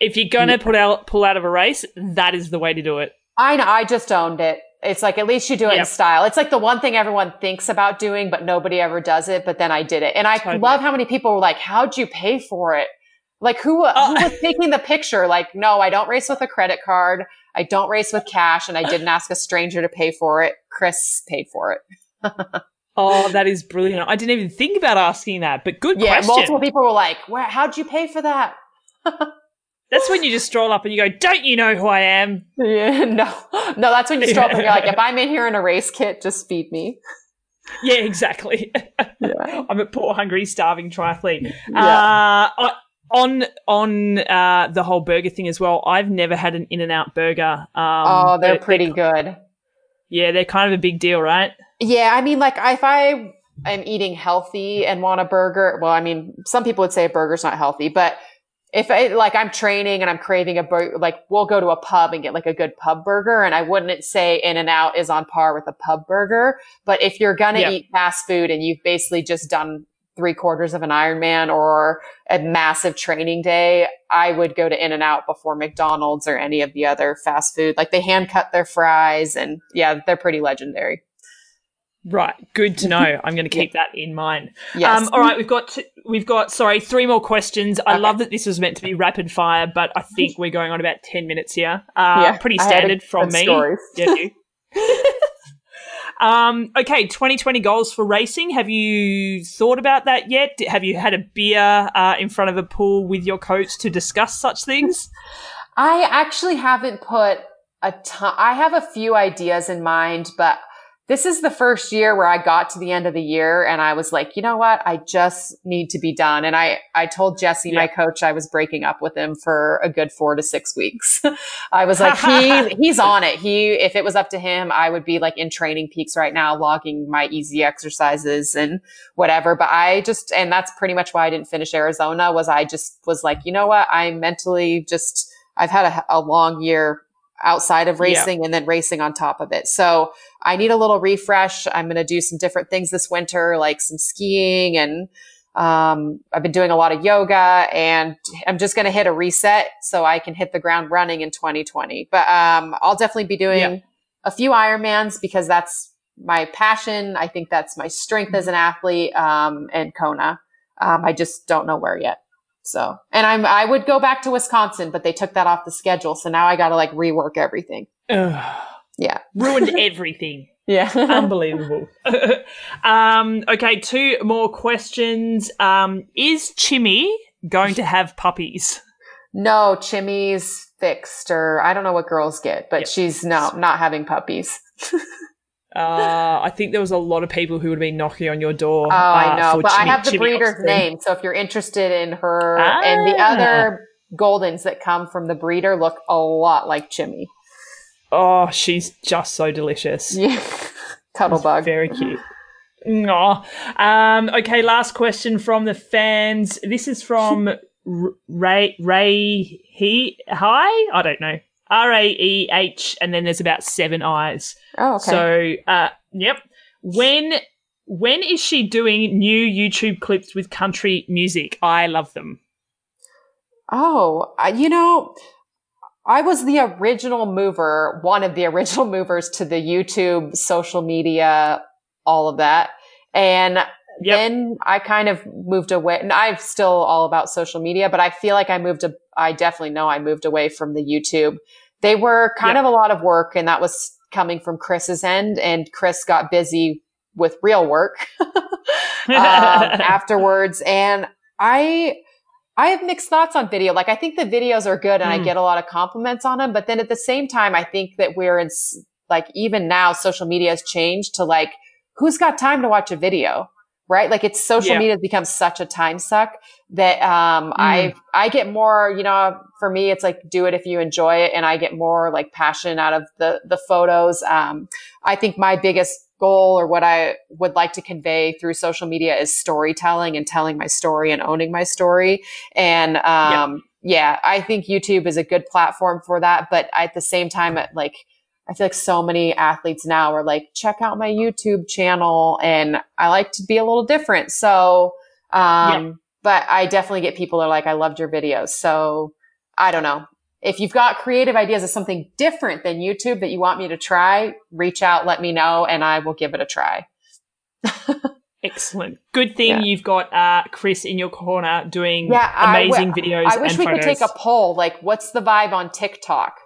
if you're gonna put out pull out of a race, that is the way to do it. I know. I just owned it. It's like, at least you do it yep. in style. It's like the one thing everyone thinks about doing, but nobody ever does it. But then I did it. And I totally. love how many people were like, how'd you pay for it? Like who, uh, who was taking the picture? Like, no, I don't race with a credit card. I don't race with cash and I didn't ask a stranger to pay for it. Chris paid for it. oh, that is brilliant. I didn't even think about asking that, but good yeah, question. multiple people were like, how'd you pay for that? That's when you just stroll up and you go, "Don't you know who I am?" Yeah, no, no. That's when you stroll up and you're like, "If I'm in here in a race kit, just feed me." Yeah, exactly. Yeah. I'm a poor, hungry, starving triathlete. Yeah. Uh, on on uh, the whole burger thing as well, I've never had an In and Out burger. Um, oh, they're pretty they're, good. Yeah, they're kind of a big deal, right? Yeah, I mean, like if I am eating healthy and want a burger, well, I mean, some people would say a burger's not healthy, but if I, like I'm training and I'm craving a burger, like we'll go to a pub and get like a good pub burger. And I wouldn't say In and Out is on par with a pub burger. But if you're going to yeah. eat fast food and you've basically just done three quarters of an Ironman or a massive training day, I would go to In and Out before McDonald's or any of the other fast food. Like they hand cut their fries and yeah, they're pretty legendary. Right, good to know. I'm going to keep that in mind. Yes. Um, all right, we've got t- we've got sorry three more questions. I love that this was meant to be rapid fire, but I think we're going on about ten minutes here. Uh, yeah, pretty standard from me. Yeah, um, okay, 2020 goals for racing. Have you thought about that yet? Have you had a beer uh, in front of a pool with your coach to discuss such things? I actually haven't put a ton. I have a few ideas in mind, but this is the first year where I got to the end of the year and I was like, you know what? I just need to be done. And I, I told Jesse, yeah. my coach, I was breaking up with him for a good four to six weeks. I was like, he, he's on it. He, if it was up to him, I would be like in TrainingPeaks right now, logging my easy exercises and whatever. But I just, and that's pretty much why I didn't finish Arizona was I just was like, you know what? I mentally just, I've had a, a long year outside of racing yeah. and then racing on top of it. So I need a little refresh. I'm going to do some different things this winter, like some skiing and Um, I've been doing a lot of yoga and I'm just going to hit a reset so I can hit the ground running in 2020. But um, I'll definitely be doing yeah. a few Ironmans because that's my passion. I think that's my strength as an athlete um, and Kona. Um, I just don't know where yet. So, and I'm, I would go back to Wisconsin, but they took that off the schedule. So now I got to like rework everything. Ugh. Yeah. Ruined everything. yeah. Unbelievable. um, okay. Two more questions. Um, is Chimmy going to have puppies? No, Chimmy's fixed or I don't know what girls get, but yep. she's no, not having puppies. Uh, I think there was a lot of people who would been knocking on your door. Oh, uh, I know, but I have the breeder's name, so if you're interested in her ah. and the ah. other Goldens that come from the breeder, look a lot like Chimmy. Oh, she's just so delicious. Yeah, cuddlebug, very cute. Aww. Um, okay, last question from the fans. This is from Ray Ray He Hi. I don't know. R A E H, and then there's about seven I's. Oh, okay. So, uh, yep. When when is she doing new YouTube clips with country music? I love them. Oh, you know, I was the original mover, one of the original movers to the YouTube, social media, all of that. And Yep. Then I kind of moved away and I'm still all about social media, but I feel like I moved, a, I definitely know I moved away from the YouTube. They were kind yep. of a lot of work and that was coming from Chris's end and Chris got busy with real work um, afterwards. And I, I have mixed thoughts on video. Like I think the videos are good and mm. I hmm. get a lot of compliments on them. But then at the same time, I think that we're in like even now social media has changed to like, who's got time to watch a video? Right? Like it's social yeah. media has become such a time suck that um, mm. I I get more, you know, for me it's like do it if you enjoy it, and I get more like passion out of the the photos. Um, I think my biggest goal or what I would like to convey through social media is storytelling and telling my story and owning my story. And um, yeah. yeah, I think YouTube is a good platform for that. But at the same time, like I feel like so many athletes now are like, check out my YouTube channel, and I like to be a little different. So. Um, but I definitely get people that are like, I loved your videos. So I don't know. If you've got creative ideas of something different than YouTube that you want me to try, reach out, let me know, and I will give it a try. Excellent. Good thing yeah. you've got uh, Chris in your corner doing yeah, amazing w- videos. I wish we photos. could take a poll. Like, what's the vibe on TikTok?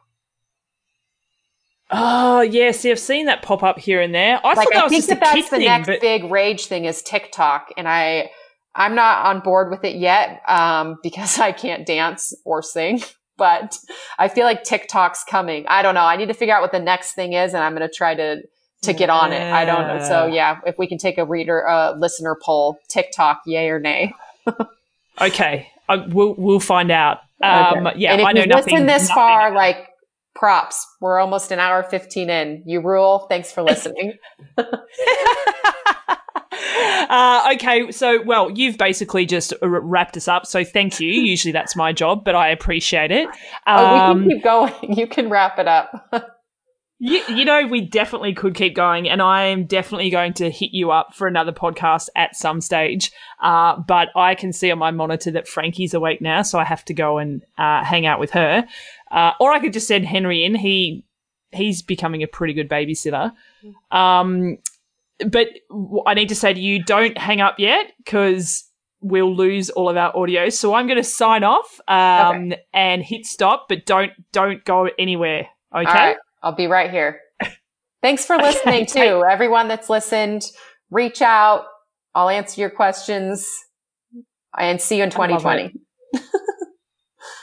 Oh yeah, see, I've seen that pop up here and there. I like, thought that I was just that a that's the thing, next but... big rage thing is TikTok, and I I'm not on board with it yet um, because I can't dance or sing. But I feel like TikTok's coming. I don't know. I need to figure out what the next thing is, and I'm going to try to to get on it. I don't know. So yeah, if we can take a reader, uh, listener poll, TikTok, yay or nay. okay, uh, we'll we'll find out. Um, okay. Yeah, and if I know you nothing. Listen this nothing far, like props. We're almost an hour fifteen in. You rule. Thanks for listening. Uh, okay, so well, you've basically just wrapped us up. So thank you. Usually that's my job, but I appreciate it. Um, oh, we can um, keep going. You can wrap it up. you, you know, we definitely could keep going, and I am definitely going to hit you up for another podcast at some stage. Uh, but I can see on my monitor that Frankie's awake now, so I have to go and uh, hang out with her. Uh, or I could just send Henry in. He he's becoming a pretty good babysitter. Um, but I need to say to you, don't hang up yet because we'll lose all of our audio. So I'm going to sign off um, okay. and hit stop, but don't don't go anywhere. Okay, I'll be right here. Thanks for listening too, everyone that's listened. Reach out. I'll answer your questions and see you in 2020.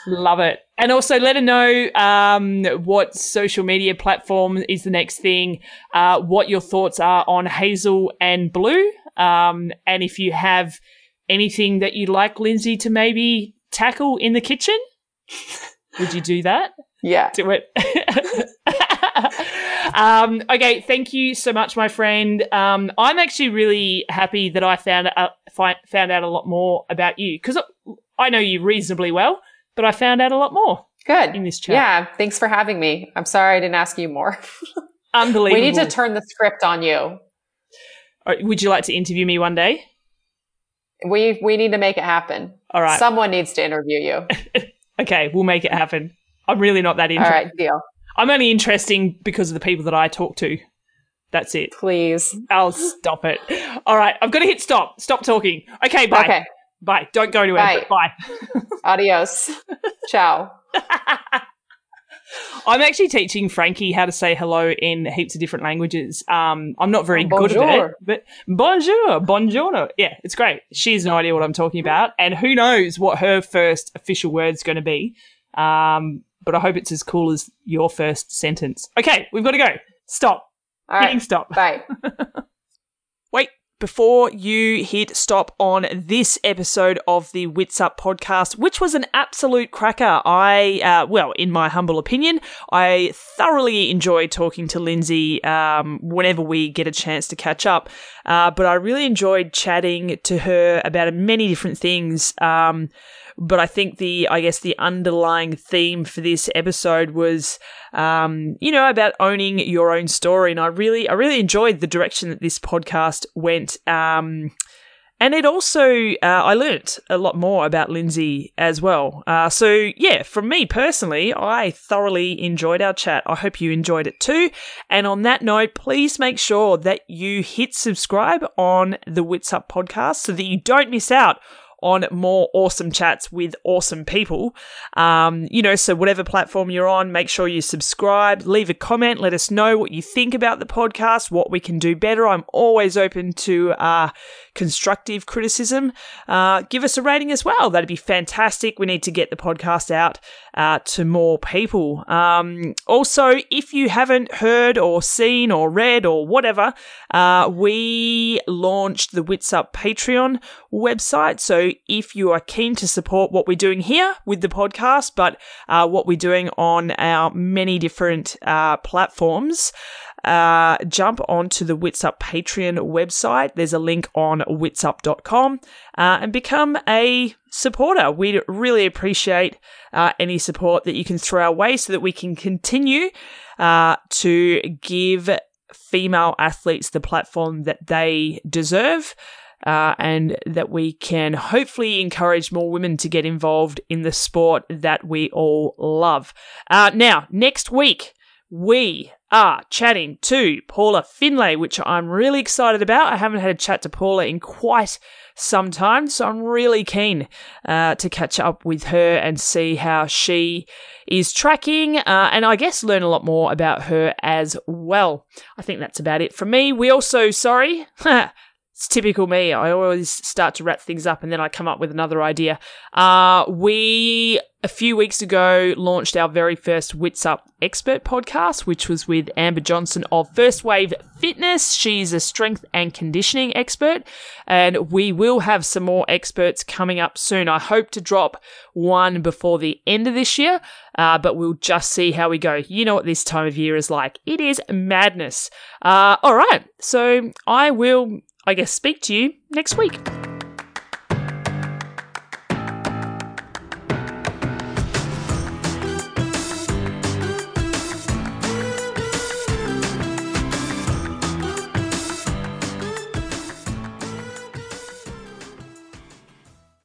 Love it. And also let her know um, what social media platform is the next thing, uh, what your thoughts are on Hazel and Blue, um, and if you have anything that you'd like Linsey to maybe tackle in the kitchen, would you do that? Yeah. Do it. um, okay, thank you so much, my friend. Um, I'm actually really happy that I found out, found out a lot more about you because I know you reasonably well but I found out a lot more. Good. In this chat. Yeah. Thanks for having me. I'm sorry I didn't ask you more. Unbelievable. We need to turn the script on you. Would you like to interview me one day? We we need to make it happen. All right. Someone needs to interview you. okay, we'll make it happen. I'm really not that All interested. right, deal. I'm only interesting because of the people that I talk to. That's it. Please. I'll stop it. All right, I've got to hit stop. Stop talking. Okay, bye. Okay. Bye. Don't go anywhere. Bye. Adios. Ciao. I'm actually teaching Frankie how to say hello in heaps of different languages. Um, I'm not very good at it, but bonjour, buongiorno. Yeah, it's great. She has no idea what I'm talking about, and who knows what her first official word's going to be. Um, but I hope it's as cool as your first sentence. Okay, we've got to go. Stop. All Hitting right. stop. Bye. Wait, before you hit stop on this episode of the Wits Up podcast, which was an absolute cracker, I, uh, well, in my humble opinion, I thoroughly enjoy talking to Linsey um, whenever we get a chance to catch up. Uh, but I really enjoyed chatting to her about many different things. Um, but I think the, I guess, the underlying theme for this episode was, um, you know, about owning your own story. And I really, I really enjoyed the direction that this podcast went. Um, and it also, uh, I learnt a lot more about Linsey as well. Uh, so, yeah, from me personally, I thoroughly enjoyed our chat. I hope you enjoyed it too. And on that note, please make sure that you hit subscribe on the Wits Up podcast so that you don't miss out on more awesome chats with awesome people. Um, you know, so whatever platform you're on, make sure you subscribe, leave a comment, let us know what you think about the podcast, what we can do better. I'm always open to uh, constructive criticism. Uh, give us a rating as well. That'd be fantastic. We need to get the podcast out uh, to more people. Um, also, if you haven't heard or seen or read or whatever, uh, we launched the Wits Up Patreon website. So if you are keen to support what we're doing here with the podcast, but uh, what we're doing on our many different uh, platforms, uh, jump onto the Wits Up Patreon website. There's a link on witsup.com uh, and become a supporter. We'd really appreciate uh, any support that you can throw our way so that we can continue uh, to give female athletes the platform that they deserve. Uh, and that we can hopefully encourage more women to get involved in the sport that we all love. Uh, now, next week, we are chatting to Paula Findlay, which I'm really excited about. I haven't had a chat to Paula in quite some time, so I'm really keen uh, to catch up with her and see how she is tracking, uh, and I guess learn a lot more about her as well. I think that's about it from me. We also, sorry, it's typical me. I always start to wrap things up and then I come up with another idea. Uh, we, a few weeks ago, launched our very first Wits Up Expert podcast, which was with Amber Johnson of First Wave Fitness. She's a strength and conditioning expert, and we will have some more experts coming up soon. I hope to drop one before the end of this year, uh, but we'll just see how we go. You know what this time of year is like. It is madness. Uh, all right. So I will I guess, speak to you next week.